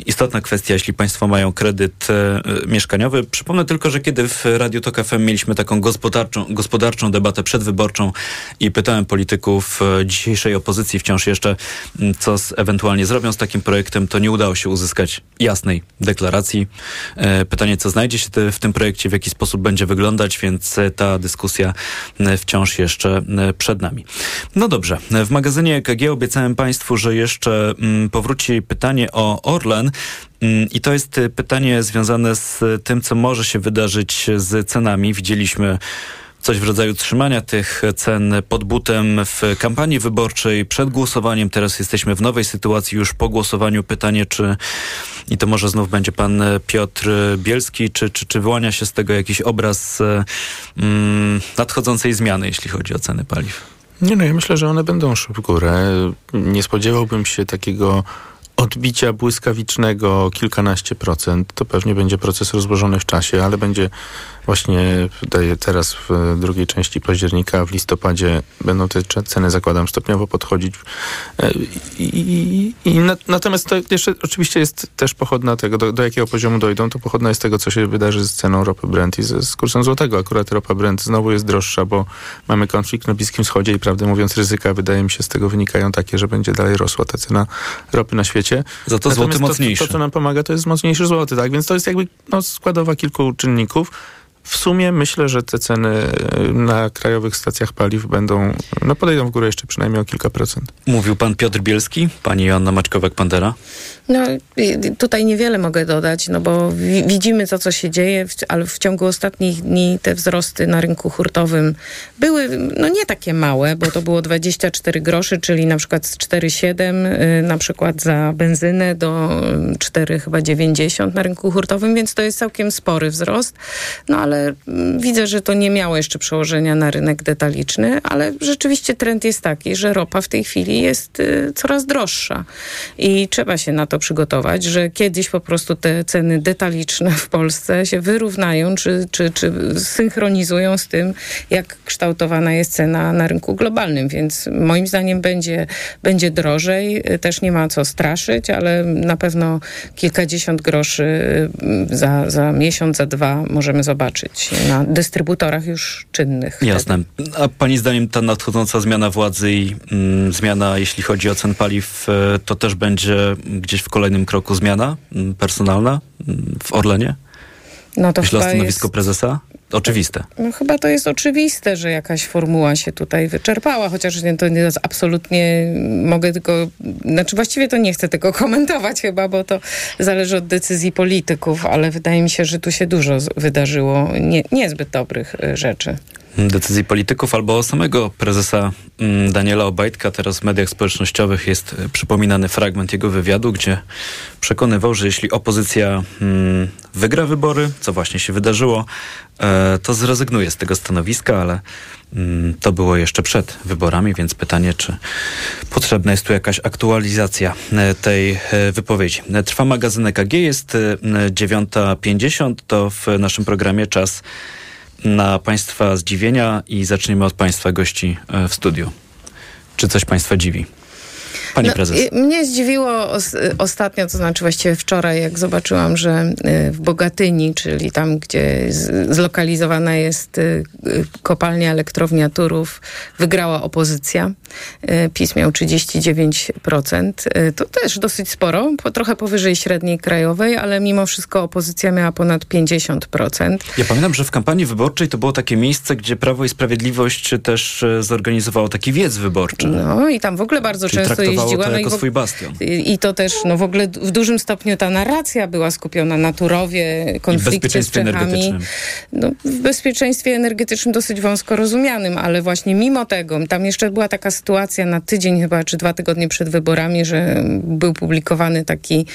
Speaker 5: istotna kwestia, jeśli państwo mają kredyt e, mieszkaniowy. Przypomnę tylko, że kiedy w Radiu Tok FM mieliśmy taką gospodarczą, gospodarczą debatę przedwyborczą i pytałem polityków dzisiejszej opozycji wciąż jeszcze, co z, ewentualnie zrobią z takim projektem, to nie udało się uzyskać jasnej deklaracji. E, pytanie, co znajdzie się w tym projekcie, w jaki sposób będzie wyglądać, więc e, ta dyskusja e, wciąż jeszcze przed nami. No dobrze, w magazynie EKG obiecałem Państwu, że jeszcze mm, powróci pytanie o Orlen. Mm, I to jest pytanie związane z tym, co może się wydarzyć z cenami. Widzieliśmy coś w rodzaju trzymania tych cen pod butem w kampanii wyborczej przed głosowaniem. Teraz jesteśmy w nowej sytuacji już po głosowaniu. Pytanie, czy i to może znów będzie pan Piotr Bielski, czy, czy, czy wyłania się z tego jakiś obraz mm, nadchodzącej zmiany, jeśli chodzi o ceny paliw?
Speaker 15: Nie no, ja myślę, że one będą szły w górę. Nie spodziewałbym się takiego odbicia błyskawicznego kilkanaście procent. To pewnie będzie proces rozłożony w czasie, ale będzie właśnie teraz w drugiej części października, w listopadzie będą te ceny, zakładam, stopniowo podchodzić. E, I, i, i na, natomiast to jeszcze oczywiście jest też pochodna tego, do, do, jakiego poziomu dojdą, to pochodna jest tego, co się wydarzy z ceną ropy Brent i z, z kursem złotego. Akurat ropa Brent znowu jest droższa, bo mamy konflikt na Bliskim Wschodzie i prawdę mówiąc ryzyka wydaje mi się z tego wynikają takie, że będzie dalej rosła ta cena ropy na świecie.
Speaker 5: Za to złoty mocniejszy.
Speaker 15: To, to, co nam pomaga, to jest mocniejszy złoty, tak? Więc to jest jakby no, składowa kilku czynników. W sumie myślę, że te ceny e, na krajowych stacjach paliw będą, no podejdą w górę jeszcze przynajmniej o kilka procent.
Speaker 5: Mówił pan Piotr Bielski, pani Joanna Maćkowiak-Pandera.
Speaker 17: No tutaj niewiele mogę dodać, no bo widzimy to, co się dzieje, ale w ciągu ostatnich dni te wzrosty na rynku hurtowym były, no nie takie małe, bo to było 24 groszy, czyli na przykład z 4,7 y, na przykład za benzynę do 4 chyba 90 na rynku hurtowym, więc to jest całkiem spory wzrost. No ale mm, widzę, że to nie miało jeszcze przełożenia na rynek detaliczny, ale rzeczywiście trend jest taki, że ropa w tej chwili jest y, coraz droższa i trzeba się na to przygotować, że kiedyś po prostu te ceny detaliczne w Polsce się wyrównają czy, czy, czy synchronizują z tym, jak kształtowana jest cena na rynku globalnym, więc moim zdaniem będzie, będzie drożej. Też nie ma co straszyć, ale na pewno kilkadziesiąt groszy mm, za, za miesiąc, za dwa możemy zobaczyć na dystrybutorach już czynnych.
Speaker 5: Jasne. A pani zdaniem ta nadchodząca zmiana władzy i mm, zmiana, jeśli chodzi o cen paliw, e, to też będzie gdzieś w kolejnym kroku zmiana mm, personalna mm, w Orlenie?
Speaker 17: No to
Speaker 5: Myślę o stanowisko
Speaker 17: jest...
Speaker 5: prezesa? Oczywiste.
Speaker 17: No chyba to jest oczywiste, że jakaś formuła się tutaj wyczerpała, chociaż nie, to nie absolutnie mogę tylko, znaczy właściwie to nie chcę tego [LAUGHS] komentować chyba, bo to zależy od decyzji polityków, ale wydaje mi się, że tu się dużo wydarzyło nie, niezbyt dobrych y, rzeczy
Speaker 5: decyzji polityków albo samego prezesa mm, Daniela Obajtka. Teraz w mediach społecznościowych jest e, przypominany fragment jego wywiadu, gdzie przekonywał, że jeśli opozycja mm, wygra wybory, co właśnie się wydarzyło, e, to zrezygnuje z tego stanowiska, ale mm, to było jeszcze przed wyborami, więc pytanie, czy potrzebna jest tu jakaś aktualizacja e, tej wypowiedzi. Trwa magazyn EKG, jest 9.50, to w naszym programie czas na Państwa zdziwienia i zaczniemy od Państwa gości e, w studiu. Czy coś Państwa dziwi? Pani no, prezes.
Speaker 17: Mnie zdziwiło ostatnio, to znaczy właściwie wczoraj, jak zobaczyłam, że y, w Bogatyni, czyli tam, gdzie zlokalizowana jest y, kopalnia elektrownia Turów, wygrała opozycja. Y, PiS miał 39%. To też dosyć sporo, trochę powyżej średniej krajowej, ale mimo wszystko opozycja miała ponad 50%.
Speaker 5: Ja pamiętam, że w kampanii wyborczej to było takie miejsce, gdzie Prawo i Sprawiedliwość też zorganizowało taki wiec wyborczy.
Speaker 17: No i tam w ogóle bardzo
Speaker 5: Czyli
Speaker 17: często jeździła.
Speaker 5: To
Speaker 17: no
Speaker 5: jako
Speaker 17: i,
Speaker 5: swój bastion.
Speaker 17: I, to też no w ogóle w dużym stopniu ta narracja była skupiona na Turowie, konflikcie z Czechami. No, w bezpieczeństwie energetycznym dosyć wąsko rozumianym, ale właśnie mimo tego, tam jeszcze była taka sytuacja na tydzień chyba, czy dwa tygodnie przed wyborami, że był publikowany taki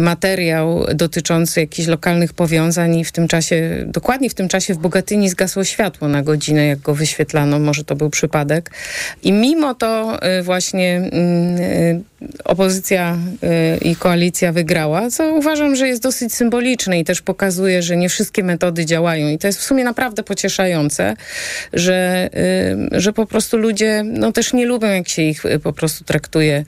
Speaker 17: materiał dotyczący jakichś lokalnych powiązań i w tym czasie, dokładnie w tym czasie w Bogatyni zgasło światło na godzinę, jak go wyświetlano. Może to był przypadek. I mimo to y, właśnie mm, opozycja y, i koalicja wygrała, co uważam, że jest dosyć symboliczne i też pokazuje, że nie wszystkie metody działają. I to jest w sumie naprawdę pocieszające, że, y, że po prostu ludzie no, też nie lubią, jak się ich po prostu traktuje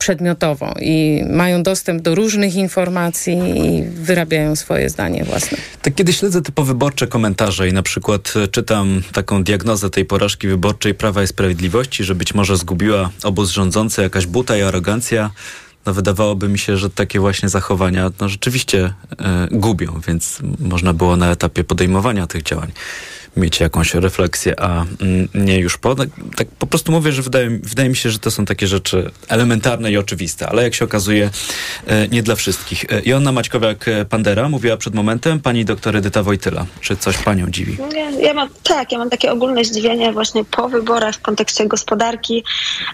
Speaker 17: przedmiotowo i mają dostęp do różnych informacji i wyrabiają swoje zdanie własne.
Speaker 5: Tak kiedy śledzę te powyborcze komentarze i na przykład czytam taką diagnozę tej porażki wyborczej Prawa i Sprawiedliwości, że być może zgubiła obóz rządzący jakaś buta i arogancja, no wydawałoby mi się, że takie właśnie zachowania no rzeczywiście e, gubią, więc można było na etapie podejmowania tych działań mieć jakąś refleksję, a mm, nie już po. Tak, tak po prostu mówię, że wydaje, wydaje mi się, że to są takie rzeczy elementarne i oczywiste, ale jak się okazuje, e, nie dla wszystkich. E, Joanna Maćkowiak-Pandera mówiła przed momentem, pani doktor Edyta Wojtyla. Czy coś panią dziwi?
Speaker 16: Ja, ja mam, tak, ja mam takie ogólne zdziwienie właśnie po wyborach w kontekście gospodarki,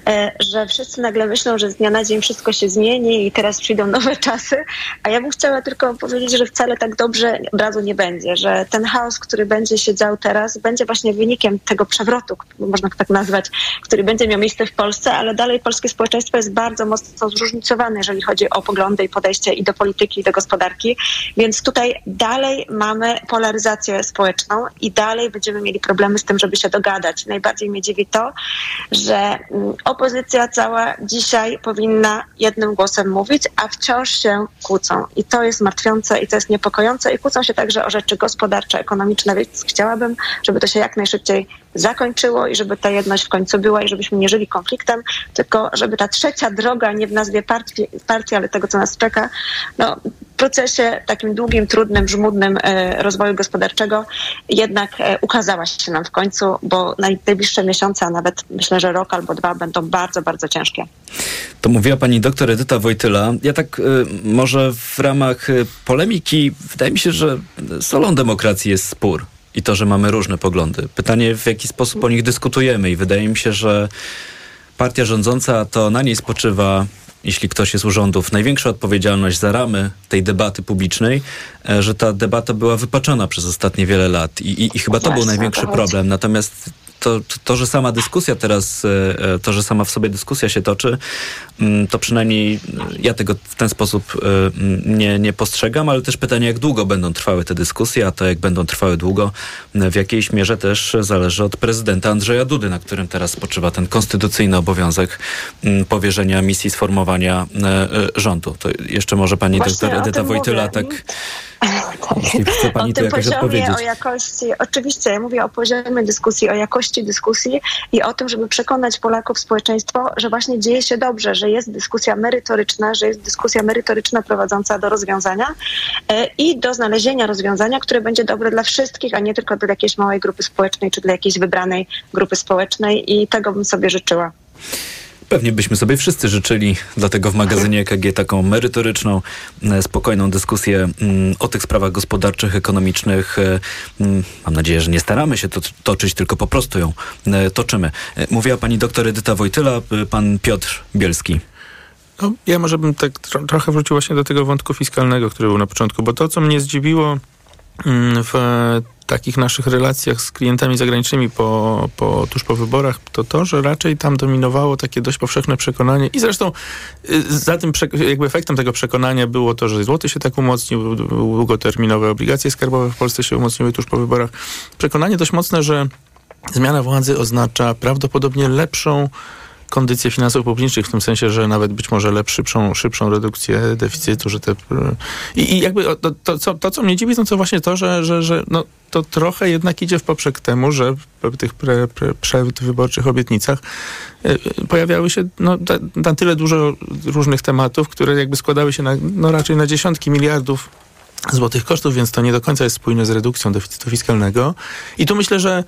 Speaker 16: e, że wszyscy nagle myślą, że z dnia na dzień wszystko się zmieni i teraz przyjdą nowe [LAUGHS] czasy, a ja bym chciała tylko powiedzieć, że wcale tak dobrze od razu nie będzie, że ten chaos, który będzie się dział teraz, będzie właśnie wynikiem tego przewrotu, można tak nazwać, który będzie miał miejsce w Polsce, ale dalej polskie społeczeństwo jest bardzo mocno zróżnicowane, jeżeli chodzi o poglądy i podejście i do polityki, i do gospodarki, więc tutaj dalej mamy polaryzację społeczną i dalej będziemy mieli problemy z tym, żeby się dogadać. Najbardziej mnie dziwi to, że mm, opozycja cała dzisiaj powinna jednym głosem mówić, a wciąż się kłócą. I to jest martwiące i to jest niepokojące i kłócą się także o rzeczy gospodarcze, ekonomiczne, więc chciałabym, żeby to się jak najszybciej zakończyło i żeby ta jedność w końcu była i żebyśmy nie żyli konfliktem, tylko żeby ta trzecia droga, nie w nazwie partii, partii ale tego, co nas czeka, no, w procesie takim długim, trudnym, żmudnym e, rozwoju gospodarczego jednak e, ukazała się nam w końcu, bo najbliższe miesiące, a nawet myślę, że rok albo dwa będą bardzo, bardzo ciężkie.
Speaker 5: To mówiła pani doktor Edyta Wojtyla. Ja tak y, może w ramach polemiki, wydaje mi się, że solą demokracji jest spór i to, że mamy różne poglądy. Pytanie, w jaki sposób o nich dyskutujemy i wydaje mi się, że partia rządząca to na niej spoczywa jeśli ktoś jest u rządów, największa odpowiedzialność za ramy tej debaty publicznej, e, że ta debata była wypaczona przez ostatnie wiele lat i, i, i chyba to był największy problem. Natomiast to, to, że sama dyskusja teraz, e, e, to, że sama w sobie dyskusja się toczy, mm, to przynajmniej ja tego w ten sposób e, mm, nie, nie postrzegam, ale też pytanie, jak długo będą trwały te dyskusje, a to jak będą trwały długo, w jakiejś mierze też zależy od prezydenta Andrzeja Dudy, na którym teraz spoczywa ten konstytucyjny obowiązek mm, powierzenia misji sformowania rządu. To jeszcze może pani
Speaker 16: Właśnie
Speaker 5: doktor Edyta Wojtyla
Speaker 16: mówię.
Speaker 5: tak jeśli chce pani
Speaker 16: o tym poziomie, o jakości, oczywiście, ja mówię o poziomie dyskusji, o jakości dyskusji i o tym, żeby przekonać Polaków, społeczeństwo, że właśnie dzieje się dobrze, że jest dyskusja merytoryczna, że jest dyskusja merytoryczna prowadząca do rozwiązania e, i do znalezienia rozwiązania, które będzie dobre dla wszystkich, a nie tylko dla jakiejś małej grupy społecznej czy dla jakiejś wybranej grupy społecznej. I tego bym sobie życzyła.
Speaker 5: Pewnie byśmy sobie wszyscy życzyli, dlatego w magazynie EKG taką merytoryczną, e, spokojną dyskusję mm, o tych sprawach gospodarczych, ekonomicznych. e, mm, Mam nadzieję, że nie staramy się to toczyć, tylko po prostu ją e, toczymy. Mówiła pani doktor Edyta Wojtyla, pan Piotr Bielski.
Speaker 15: No, ja może bym tak tro, trochę wrócił właśnie do tego wątku fiskalnego, który był na początku, bo to, co mnie zdziwiło mm, w takich naszych relacjach z klientami zagranicznymi po, po, tuż po wyborach, to to, że raczej tam dominowało takie dość powszechne przekonanie i zresztą y, za tym jakby efektem tego przekonania było to, że złoty się tak umocnił, długoterminowe obligacje skarbowe w Polsce się umocniły tuż po wyborach. Przekonanie dość mocne, że zmiana władzy oznacza prawdopodobnie lepszą kondycję finansów publicznych, w tym sensie, że nawet być może lepszą, szybszą, redukcję deficytu, że te... I, i jakby to, to, co, to, co mnie dziwi, to, to właśnie to, że, że, że no, to trochę jednak idzie w poprzek temu, że w tych pre, pre, przedwyborczych obietnicach y, pojawiały się no, na tyle dużo różnych tematów, które jakby składały się na, no, raczej na dziesiątki miliardów złotych kosztów, więc to nie do końca jest spójne z redukcją deficytu fiskalnego. I tu myślę, że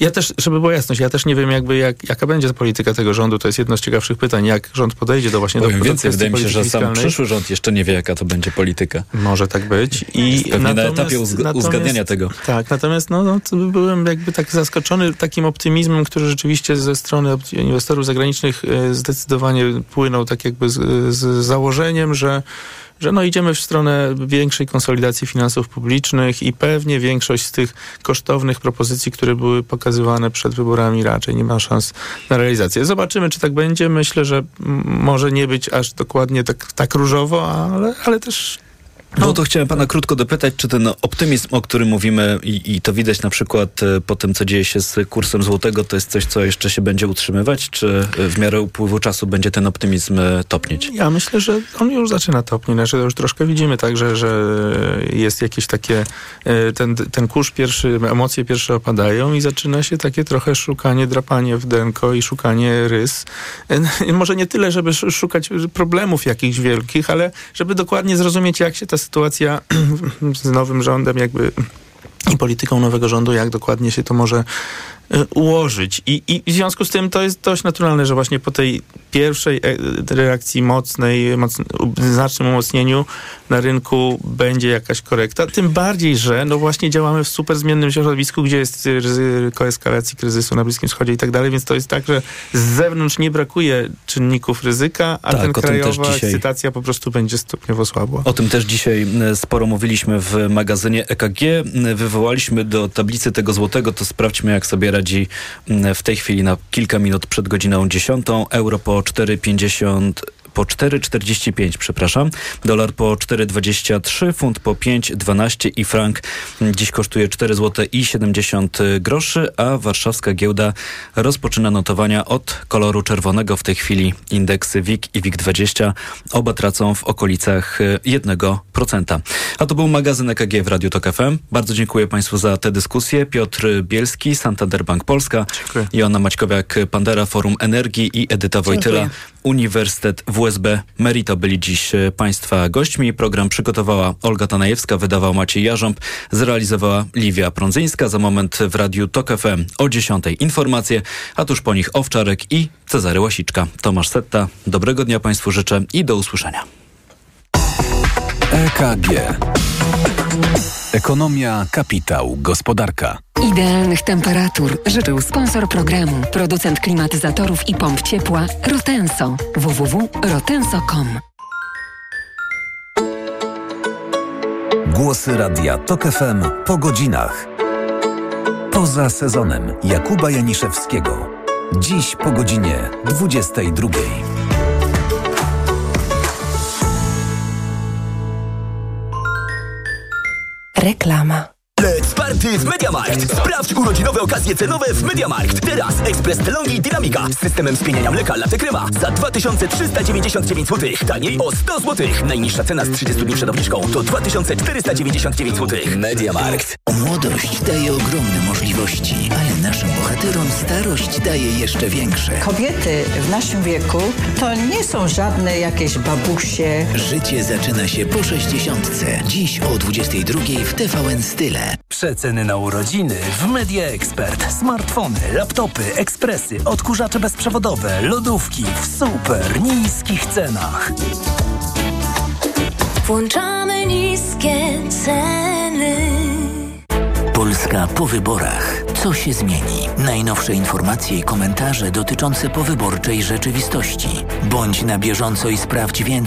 Speaker 15: ja też, żeby była jasność, ja też nie wiem jakby jak, jaka będzie polityka tego rządu. To jest jedno z ciekawszych pytań, jak rząd podejdzie do właśnie
Speaker 5: Powiem
Speaker 15: do,
Speaker 5: więcej, wydaje mi się, że sam przyszły rząd jeszcze nie wie, jaka to będzie polityka.
Speaker 15: Może tak być. I
Speaker 5: Pewnie na etapie uzg- uzgadniania tego.
Speaker 15: Tak, natomiast no, no, byłem jakby tak zaskoczony takim optymizmem, który rzeczywiście ze strony inwestorów zagranicznych e, zdecydowanie płynął tak jakby z, z założeniem, że że no idziemy w stronę większej konsolidacji finansów publicznych i pewnie większość z tych kosztownych propozycji, które były pokazywane przed wyborami raczej nie ma szans na realizację. Zobaczymy, czy tak będzie. Myślę, że może nie być aż dokładnie tak, tak różowo, ale, ale też
Speaker 5: No to chciałem pana krótko dopytać, czy ten optymizm, o którym mówimy i, i to widać na przykład e, po tym, co dzieje się z kursem złotego, to jest coś, co jeszcze się będzie utrzymywać, czy e, w miarę upływu czasu będzie ten optymizm e, topnieć?
Speaker 15: Ja myślę, że on już zaczyna topnieć. Znaczy, już troszkę widzimy także, że jest jakieś takie, ten, ten kurz pierwszy, emocje pierwsze opadają i zaczyna się takie trochę szukanie, drapanie w denko i szukanie rys. E, Może nie tyle, żeby sz- szukać problemów jakichś wielkich, ale żeby dokładnie zrozumieć, jak się ta sytuacja [CLEARS THROAT] z nowym rządem jakby i polityką nowego rządu, jak dokładnie się to może ułożyć. I, I w związku z tym to jest dość naturalne, że właśnie po tej pierwszej e, reakcji mocnej, mocn znacznym umocnieniu na rynku będzie jakaś korekta. Tym bardziej, że no właśnie działamy w super zmiennym środowisku, gdzie jest ryzyko eskalacji kryzysu na Bliskim Wschodzie i tak dalej, więc to jest tak, że z zewnątrz nie brakuje czynników ryzyka, a
Speaker 5: tak,
Speaker 15: ten krajowa ekscytacja po prostu będzie stopniowo słabła.
Speaker 5: O tym też dzisiaj sporo mówiliśmy w magazynie EKG. Wywołaliśmy do tablicy tego złotego, to sprawdźmy jak sobie radzi w tej chwili na kilka minut przed godziną 10. Euro po 4,50 po 4,45, przepraszam. Dolar po 4,23, funt po 5,12 i frank dziś kosztuje 4 zł i 70 groszy, a warszawska giełda rozpoczyna notowania od koloru czerwonego. W tej chwili indeksy WIG i WIG20 oba tracą w okolicach 1%. A to był magazyn EKG w Radiu Tok FM. Bardzo dziękuję Państwu za tę dyskusję. Piotr Bielski, Santander Bank Polska,
Speaker 15: dziękuję.
Speaker 5: Joanna Maćkowiak-Pandera, Forum Energii i Edyta Wojtyla, dziękuję. Uniwersytet WSB Merito byli dziś Państwa gośćmi. Program przygotowała Olga Tanajewska, wydawał Maciej Jarząb, zrealizowała Liwia Prądzyńska. Za moment w Radiu TOK FM o 10. Informacje, a tuż po nich Owczarek i Cezary Łasiczka. Tomasz Setta, dobrego dnia Państwu życzę i do usłyszenia.
Speaker 3: EKG Ekonomia, kapitał, gospodarka.
Speaker 23: Idealnych temperatur życzył sponsor programu, producent klimatyzatorów i pomp ciepła Rotenso. www.rotenso.com
Speaker 3: Głosy Radia TOK FM po godzinach. Poza sezonem Jakuba Janiszewskiego. Dziś po godzinie 22.
Speaker 23: Reklama.
Speaker 25: Let's party w MediaMarkt! Sprawdź urodzinowe okazje cenowe w MediaMarkt. Teraz ekspres Telongi Dynamika z systemem spieniania mleka latte krema za 2399 zł. Taniej o 100 zł. Najniższa cena z 30 dni przed obniżką to 2499 zł. MediaMarkt.
Speaker 26: Młodość daje ogromne możliwości, ale naszym bohaterom starość daje jeszcze większe.
Speaker 27: Kobiety w naszym wieku to nie są żadne jakieś babusie.
Speaker 26: Życie zaczyna się po 60. Dziś o 22 w TVN Style.
Speaker 28: Przeceny na urodziny w Media Expert. Smartfony, laptopy, ekspresy, odkurzacze bezprzewodowe, lodówki w super niskich cenach.
Speaker 29: Włączamy niskie ceny.
Speaker 26: Polska po wyborach. Co się zmieni? Najnowsze informacje i komentarze dotyczące powyborczej rzeczywistości. Bądź na bieżąco i sprawdź więcej